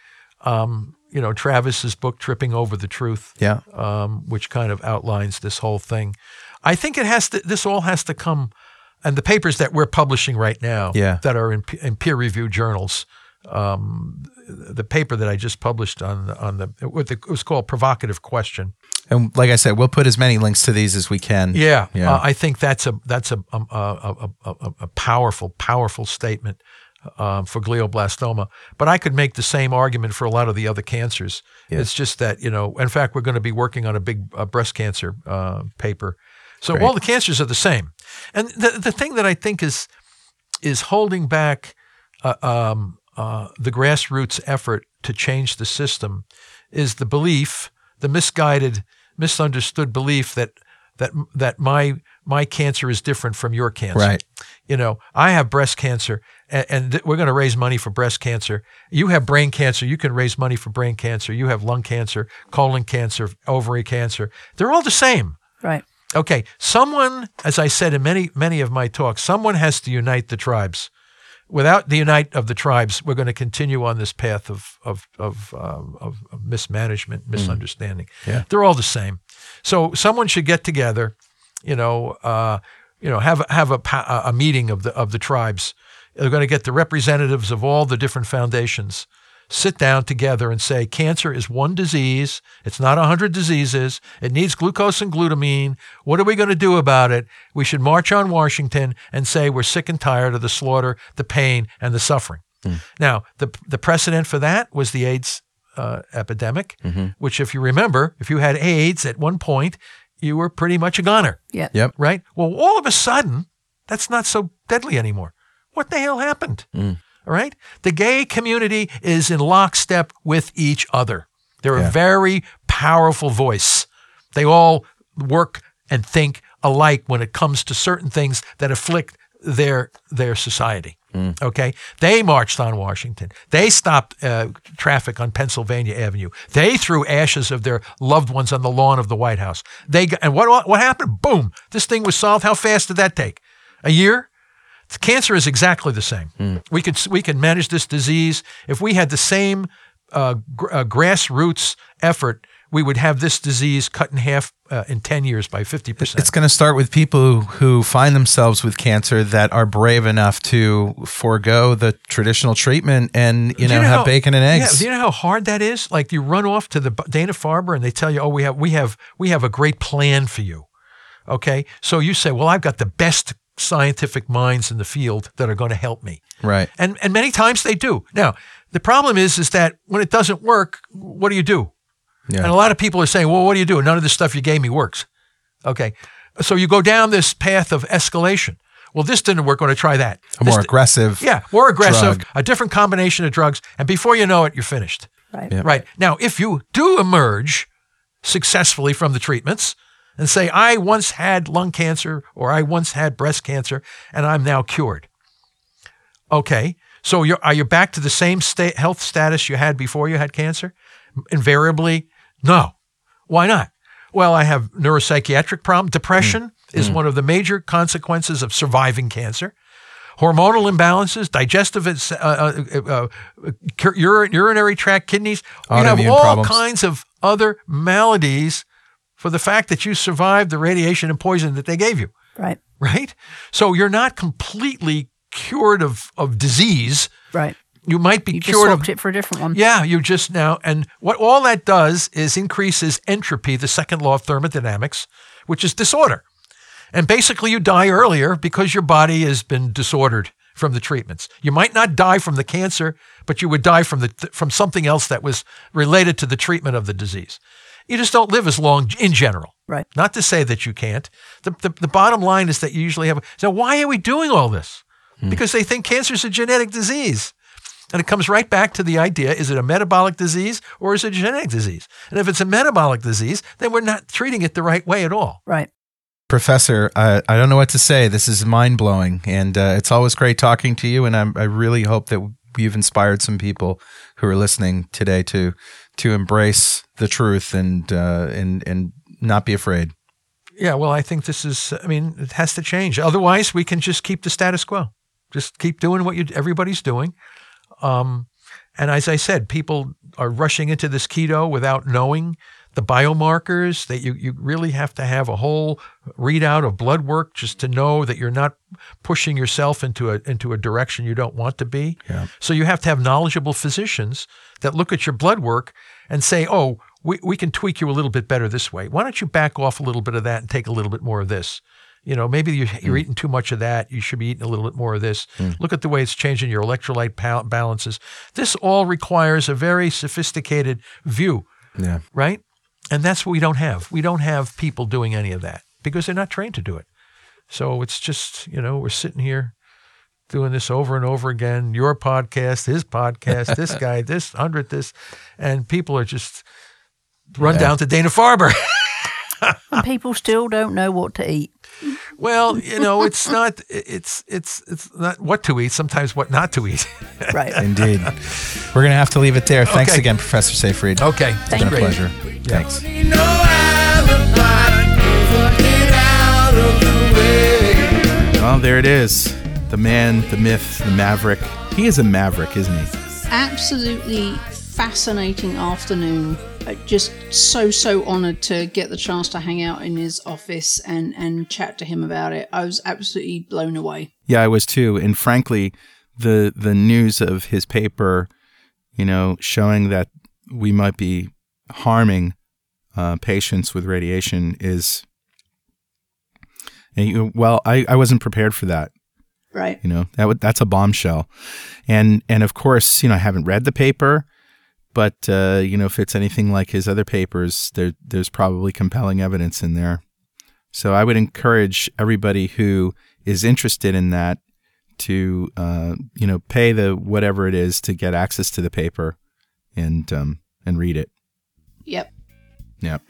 Um, you know, Travis's book "Tripping Over the Truth," Yeah. um, which kind of outlines this whole thing. I think it has to. This all has to come, and the papers that we're publishing right now, Yeah. that are in, in peer-reviewed journals. Um, the paper that I just published on the, on the what it was called "Provocative Question." And like I said, we'll put as many links to these as we can. Yeah, Yeah. Uh, I think that's a that's a a, a, a, a, a powerful powerful statement um, for glioblastoma. But I could make the same argument for a lot of the other cancers. It's just that you know, in fact, we're going to be working on a big uh, breast cancer uh, paper. So all the cancers are the same. And the the thing that I think is is holding back uh, um, uh, the grassroots effort to change the system is the belief, the misguided, misunderstood belief that that that my my cancer is different from your cancer. Right. You know, I have breast cancer, and, and th- we're going to raise money for breast cancer. You have brain cancer, you can raise money for brain cancer. You have lung cancer, colon cancer, ovary cancer. They're all the same. Right. Okay, someone, as I said in many many of my talks, someone has to unite the tribes. Without the unite of the tribes, we're going to continue on this path of of of, uh, of, of mismanagement, misunderstanding. Yeah. They're all the same. So someone should get together, you know, uh, you know, have have a a meeting of the of the tribes. They're going to get the representatives of all the different foundations sit down together and say cancer is one disease. It's not a hundred diseases. It needs glucose and glutamine. What are we going to do about it? We should march on Washington and say we're sick and tired of the slaughter, the pain, and the suffering. Now, the the precedent for that was the AIDS uh, epidemic, which, if you remember, if you had AIDS at one point, you were pretty much a goner Yeah. Yep. right? Well, all of a sudden, that's not so deadly anymore. What the hell happened? Mm. All right? The gay community is in lockstep with each other. They're Yeah. a very powerful voice. They all work and think alike when it comes to certain things that afflict their their society. Okay, they marched on Washington. They stopped uh, traffic on Pennsylvania Avenue. They threw ashes of their loved ones on the lawn of the White House. They got, and what what happened? Boom! This thing was solved. How fast did that take? A year? Cancer is exactly the same. We could we can manage this disease if we had the same uh, gr- uh, grassroots effort we would have this disease cut in half uh, in 10 years by 50%. It's going to start with people who find themselves with cancer that are brave enough to forego the traditional treatment and you know, you have how- bacon and eggs. Yeah, do you know how hard that is? Like you run off to the Dana Farber and they tell you, "Oh, we have we have we have a great plan for you." Okay? So you say, "Well, I've got the best scientific minds in the field that are going to help me." right. And and many times they do. Now, the problem is is that when it doesn't work, what do you do? Yeah. And a lot of people are saying, "Well, what do you do? None of this stuff you gave me works." Okay. So you go down this path of escalation. Well, this didn't work. I'm Going to try that. A more di- aggressive. yeah, more aggressive, drug. a different combination of drugs, and before you know it, you're finished. Right. Yep. Right. Now, if you do emerge successfully from the treatments and say, I once had lung cancer or I once had breast cancer and I'm now cured. Okay. So you're, are you back to the same state, health status you had before you had cancer? Invariably, no. Why not? Well, I have neuropsychiatric problem. Depression is one of the major consequences of surviving cancer hormonal imbalances, digestive, uh, uh, uh, uh, urinary tract, kidneys. You have all problems. kinds of other maladies for the fact that you survived the radiation and poison that they gave you, Right. right? So you're not completely cured of, of disease. Right. You might be You just cured of it for a different one. yeah, you just now, and what all that does is increases entropy, the second law of thermodynamics, which is disorder. And basically, you die earlier because your body has been disordered from the treatments. You might not die from the cancer, but you would die from the from something else that was related to the treatment of the disease. You just don't live as long in general. Right. Not to say that you can't. The, the, the bottom line is that you usually have. So why are we doing all this? Hmm. Because they think cancer is a genetic disease. And it comes right back to the idea is it a metabolic disease or is it a genetic disease? And if it's a metabolic disease, then we're not treating it the right way at all. Right. Professor, I, I don't know what to say. This is mind blowing, and uh, it's always great talking to you. And I'm, I really hope that we've inspired some people who are listening today to to embrace the truth and uh, and and not be afraid. Yeah, well, I think this is, I mean, it has to change. Otherwise, we can just keep the status quo. Just keep doing what you, everybody's doing. Um, and as I said, people are rushing into this keto without knowing the biomarkers that you, you really have to have a whole readout of blood work just to know that you're not pushing yourself into a into a direction you don't want to be. Yeah. So you have to have knowledgeable physicians that look at your blood work and say, oh, we, we can tweak you a little bit better this way. Why don't you back off a little bit of that and take a little bit more of this? You know, maybe you're, you're eating too much of that. You should be eating a little bit more of this. Hmm. Look at the way it's changing your electrolyte pal- balances. This all requires a very sophisticated view, Yeah. right? And that's what we don't have. We don't have people doing any of that because they're not trained to do it. So it's just, you know, we're sitting here doing this over and over again. Your podcast, his podcast, *laughs* this guy, this hundred, this, and people are just run down to Dana Farber. *laughs* And people still don't know what to eat. well, you know, it's not, it's, it's, it's not what to eat. Sometimes what not to eat. *laughs* Right. Indeed. We're going to have to leave it there. Thanks Okay. again, Professor Seyfried. Okay, It's Thank been a you. pleasure. Thanks. No alibi for get out of the way. Well, there it is. The man, the myth, the maverick. He is a maverick, isn't he? absolutely fascinating afternoon. Just so so honoured to get the chance to hang out in his office and and chat to him about it. I was absolutely blown away. Yeah, I was too. And frankly, the the news of his paper, you know, showing that we might be harming uh, patients with radiation is, and you, well, I, I wasn't prepared for that. Right. You know, that would, that's a bombshell, and and of course, you know, I haven't read the paper, but uh, you know, if it's anything like his other papers, there there's probably compelling evidence in there. So I would encourage everybody who is interested in that to uh, you know pay the whatever it is to get access to the paper and um, and read it. Yep. Yep.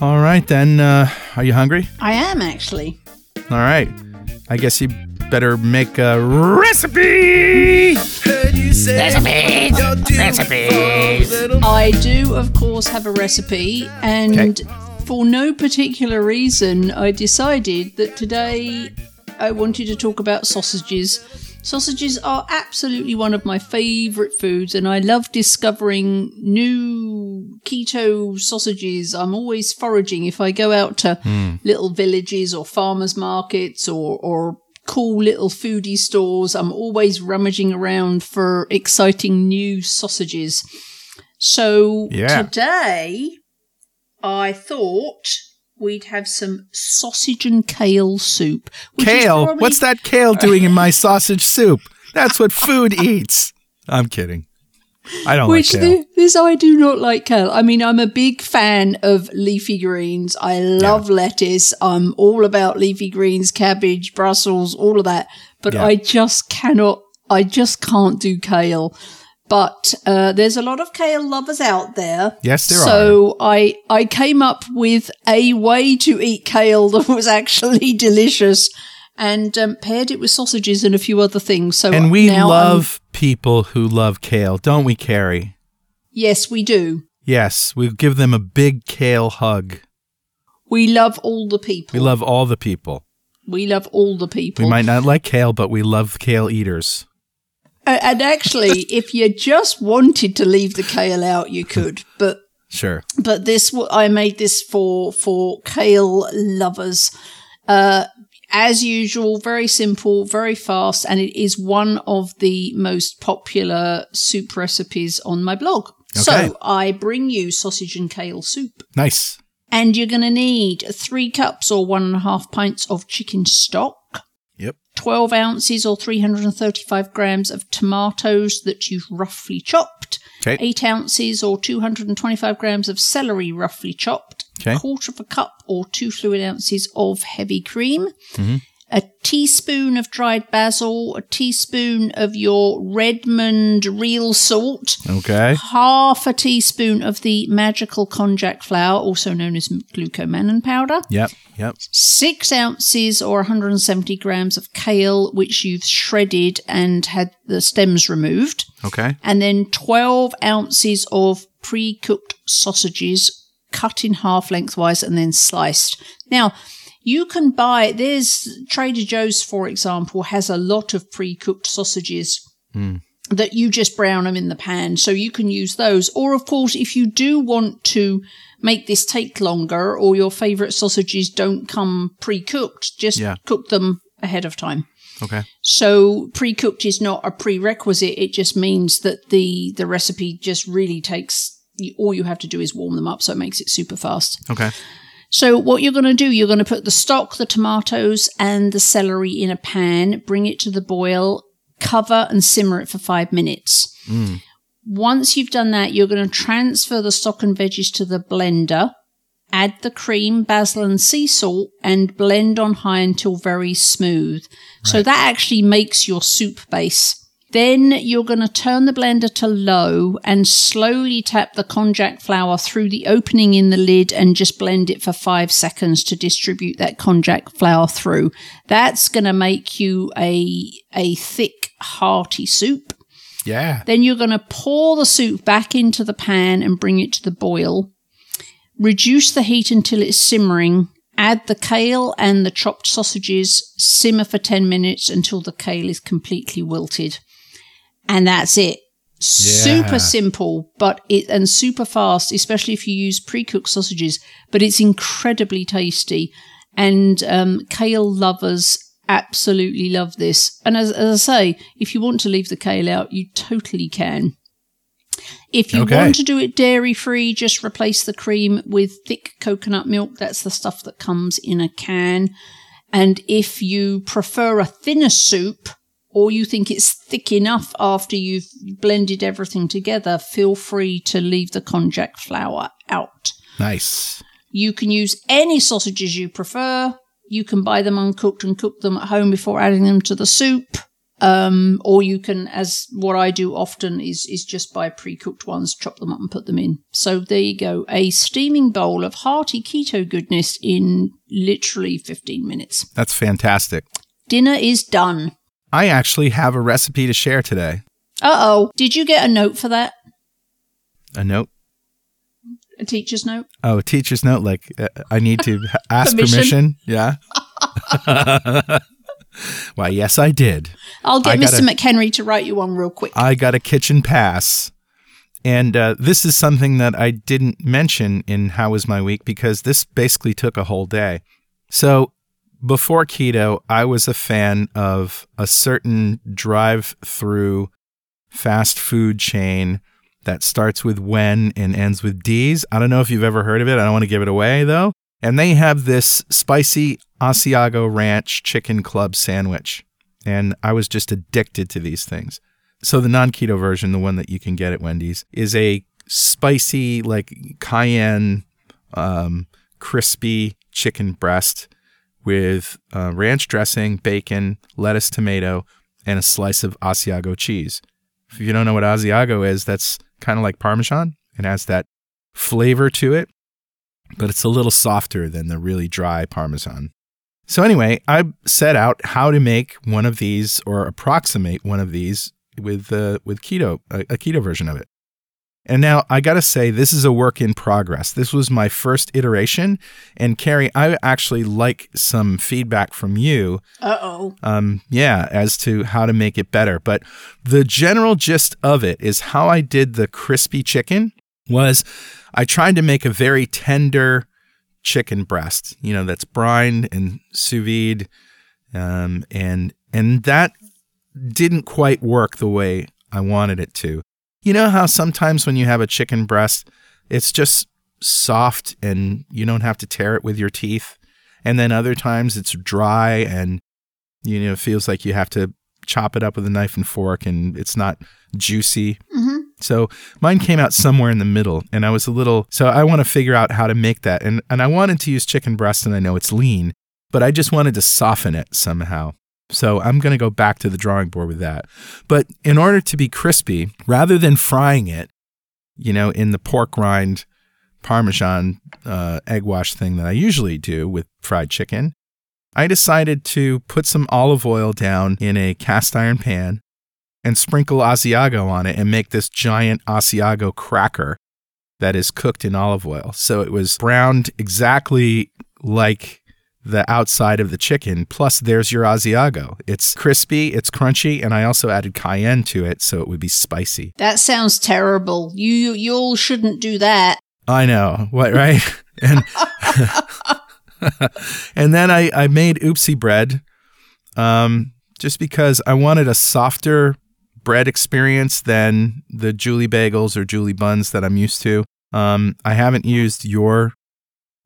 All right then. Uh, are you hungry? I am actually. All right. I guess you better make a recipe. Say recipes, recipes. I do, of course, have a recipe, and for no particular reason, I decided that today I wanted to talk about sausages. Sausages are absolutely one of my favourite foods, and I love discovering new keto sausages. I'm always foraging. If I go out to hmm. little villages or farmers markets or, or cool little foodie stores, I'm always rummaging around for exciting new sausages. So Yeah. today I thought we'd have some sausage and kale soup. Kale? probably- What's that kale doing in my sausage soup? That's what food eats. I'm kidding. I don't Which like kale. thi- this I do not like kale. I mean, I'm a big fan of leafy greens. I love lettuce. I'm all about leafy greens, cabbage, Brussels, all of that. But Yeah. I just cannot. I just can't do kale. But uh, there's a lot of kale lovers out there. Yes, there are. so I I came up with a way to eat kale *laughs* that was actually delicious, and um, paired it with sausages and a few other things. So and we now I'm- love people who love kale, don't we, Carrie? yes, we do. Yes, we give them a big kale hug. We love all the people. We love all the people. We love all the people. We might not like kale, but we love kale eaters. A- and actually, *laughs* if you just wanted to leave the kale out, you could. But Sure. but this I made this for for kale lovers. Uh, as usual, very simple, very fast, and it is one of the most popular soup recipes on my blog. Okay. So I bring you sausage and kale soup. Nice. And you're going to need three cups or one and a half pints of chicken stock, Yep. 12 ounces or 335 grams of tomatoes that you've roughly chopped, Okay. 8 ounces or 225 grams of celery roughly chopped, Okay. quarter of a cup or 2 fluid ounces of heavy cream, Mm-hmm. A teaspoon of dried basil, a teaspoon of your Redmond real salt, Okay. half a teaspoon of the magical konjac flour, also known as glucomannan powder, Yep. Yep. six ounces or 170 grams of kale, which you've shredded and had the stems removed, Okay. and then 12 ounces of pre cooked sausages cut in half lengthwise and then sliced. Now, you can buy, there's Trader Joe's, for example, has a lot of pre cooked sausages hmm. that you just brown them in the pan. So you can use those. Or, of course, if you do want to make this take longer or your favorite sausages don't come pre cooked, just Yeah. cook them ahead of time. Okay. So pre-cooked is not a prerequisite. It just means that the the recipe just really takes. All you have to do is warm them up, so it makes it super fast. Okay. So what you're going to do, you're going to put the stock, the tomatoes, and the celery in a pan. Bring it to the boil. Cover and simmer it for five minutes. Mm. Once you've done that, you're going to transfer the stock and veggies to the blender. Add the cream, basil, and sea salt, and blend on high until very smooth. So that actually makes your soup base. Then you're going to turn the blender to low and slowly tap the konjac flour through the opening in the lid and just blend it for five seconds to distribute that konjac flour through. That's going to make you a, a thick, hearty soup. Yeah. Then you're going to pour the soup back into the pan and bring it to the boil. Reduce the heat until it's simmering. Add the kale and the chopped sausages. Simmer for 10 minutes until the kale is completely wilted. And that's it. Super simple, but it and super fast, especially if you use pre-cooked sausages. But it's incredibly tasty, and um, kale lovers absolutely love this. And as, as I say, if you want to leave the kale out, you totally can. If you Okay. want to do it dairy free, just replace the cream with thick coconut milk. That's the stuff that comes in a can. And if you prefer a thinner soup, or you think it's thick enough after you've blended everything together, feel free to leave the konjac flour out. Nice. You can use any sausages you prefer. You can buy them uncooked and cook them at home before adding them to the soup. Um, or you can, as what I do often is, is just buy pre-cooked ones, chop them up and put them in. So there you go. A steaming bowl of hearty keto goodness in literally 15 minutes. That's fantastic. Dinner is done. I actually have a recipe to share today. Uh oh. Did you get a note for that? A note. A teacher's note? Oh, a teacher's note. Like uh, I need to *laughs* ask Permission? permission. Yeah. *laughs* Why? Yes, I did. I'll get I Mr. gotta- McHenry to write you one real quick. I got a kitchen pass, And uh, this is something that I didn't mention in How Was My Week because this basically took a whole day. So before keto, I was a fan of a certain drive through fast food chain that starts with when and ends with D's. I don't know if you've ever heard of it. I don't want to give it away though. And they have this spicy Asiago Ranch chicken club sandwich. And I was just addicted to these things. So the non keto version, the one that you can get at Wendy's, is a spicy, like cayenne, um, crispy chicken breast with uh, ranch dressing, bacon, lettuce, tomato, and a slice of Asiago cheese. If you don't know what Asiago is, that's kind of like Parmesan. It has that flavor to it, but it's a little softer than the really dry Parmesan. So, anyway, I set out how to make one of these or approximate one of these with, uh, with keto, a, a keto version of it. And now I got to say, this is a work in progress. This was my first iteration. And Carrie, I actually like some feedback from you. Uh oh. Um, yeah, as to how to make it better. But the general gist of it is how I did the crispy chicken was I tried to make a very tender chicken breast, you know, that's brined and sous vide. Um, and, and that didn't quite work the way I wanted it to. You know how sometimes when you have a chicken breast, it's just soft and you don't have to tear it with your teeth. And then other times it's dry and you know it feels like you have to chop it up with a knife and fork and it's not juicy. hmm So mine came out somewhere in the middle and I was a little so I want to figure out how to make that. And and I wanted to use chicken breast and I know it's lean, but I just wanted to soften it somehow. So I'm going to go back to the drawing board with that. But in order to be crispy, rather than frying it, you know, in the pork rind parmesan uh, egg wash thing that I usually do with fried chicken, I decided to put some olive oil down in a cast iron pan and sprinkle Asiago on it and make this giant Asiago cracker that is cooked in olive oil. So it was browned exactly like the outside of the chicken. Plus, there's your Asiago. It's crispy, it's crunchy, and I also added cayenne to it so it would be spicy. That sounds terrible. You you, all shouldn't do that. I know, what, right? *laughs* and *laughs* and then I, I made oopsie bread um, just because I wanted a softer bread experience than the Julie bagels or Julie buns that I'm used to. Um, I haven't used your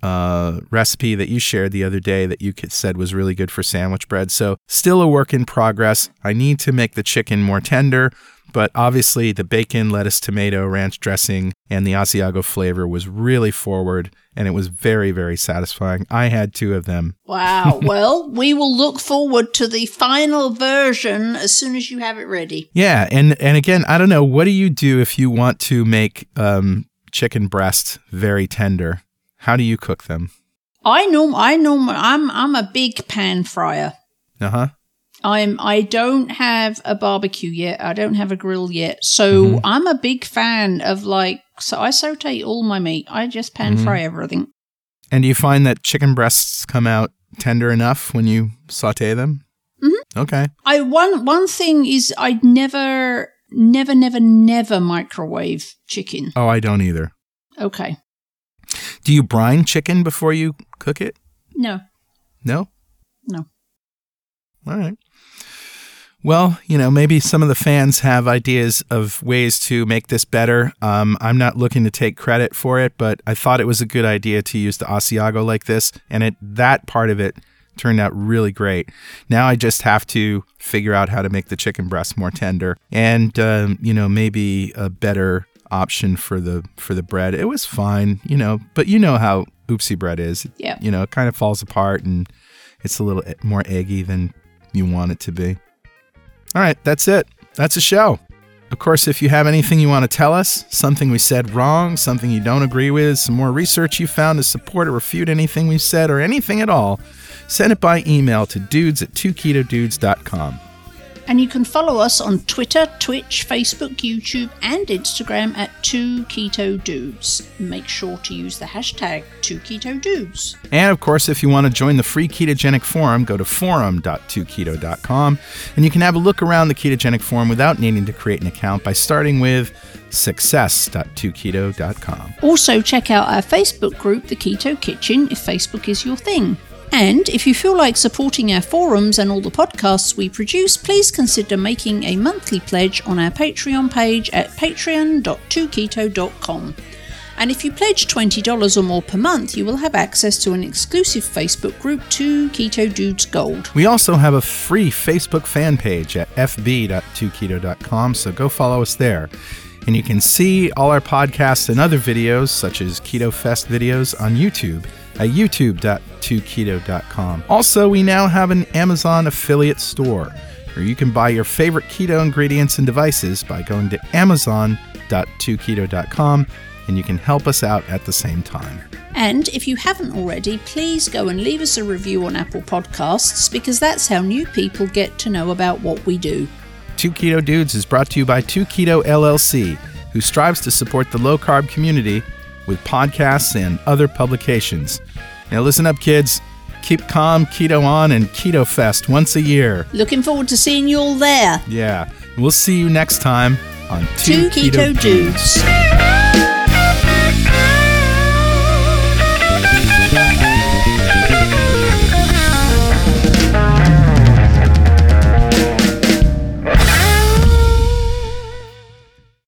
uh, recipe that you shared the other day that you said was really good for sandwich bread. So, still a work in progress. I need to make the chicken more tender, but obviously the bacon, lettuce, tomato, ranch dressing, and the Asiago flavor was really forward and it was very, very satisfying. I had two of them. Wow. *laughs* well, we will look forward to the final version as soon as you have it ready. Yeah, and and again, I don't know. What do you do if you want to make um, chicken breast very tender? How do you cook them? I norm I norm I'm I'm a big pan fryer. Uh huh. I'm I don't have a barbecue yet. I don't have a grill yet. So Mhm. I'm a big fan of like so I saute all my meat. I just pan Mhm. fry everything. And do you find that chicken breasts come out tender enough when you saute them? Mm-hmm. Okay. I one one thing is I never never never never microwave chicken. Oh, I don't either. Okay. Do you brine chicken before you cook it? No. No? No. All right. Well, you know, maybe some of the fans have ideas of ways to make this better. Um, I'm not looking to take credit for it, but I thought it was a good idea to use the Asiago like this, and it that part of it turned out really great. Now I just have to figure out how to make the chicken breast more tender, and um, you know, maybe a better option for the for the bread. It was fine, you know, but you know how oopsie bread is. Yeah. You know, it kind of falls apart and it's a little e- more eggy than you want it to be. All right, that's it. That's a show. Of course, if you have anything you want to tell us, something we said wrong, something you don't agree with, some more research you found to support or refute anything we've said, or anything at all, send it by email to dudes at 2ketodudes.com. And you can follow us on Twitter, Twitch, Facebook, YouTube, and Instagram at 2KetoDudes. Make sure to use the hashtag 2KetoDudes. And of course, if you want to join the free ketogenic forum, go to forum.2keto.com and you can have a look around the ketogenic forum without needing to create an account by starting with success.2keto.com. Also, check out our Facebook group, The Keto Kitchen, if Facebook is your thing. And if you feel like supporting our forums and all the podcasts we produce, please consider making a monthly pledge on our Patreon page at patreon.2keto.com. And if you pledge $20 or more per month, you will have access to an exclusive Facebook group, 2 Keto Dudes Gold. We also have a free Facebook fan page at fb.2keto.com, so go follow us there. And you can see all our podcasts and other videos, such as Keto Fest videos, on YouTube at youtube.2keto.com. Also, we now have an Amazon affiliate store where you can buy your favorite keto ingredients and devices by going to amazon.2keto.com and you can help us out at the same time. And if you haven't already, please go and leave us a review on Apple Podcasts because that's how new people get to know about what we do. Two Keto Dudes is brought to you by Two Keto LLC, who strives to support the low carb community with podcasts and other publications. Now, listen up, kids. Keep calm, keto on, and Keto Fest once a year. Looking forward to seeing you all there. Yeah. We'll see you next time on Two Keto Dudes.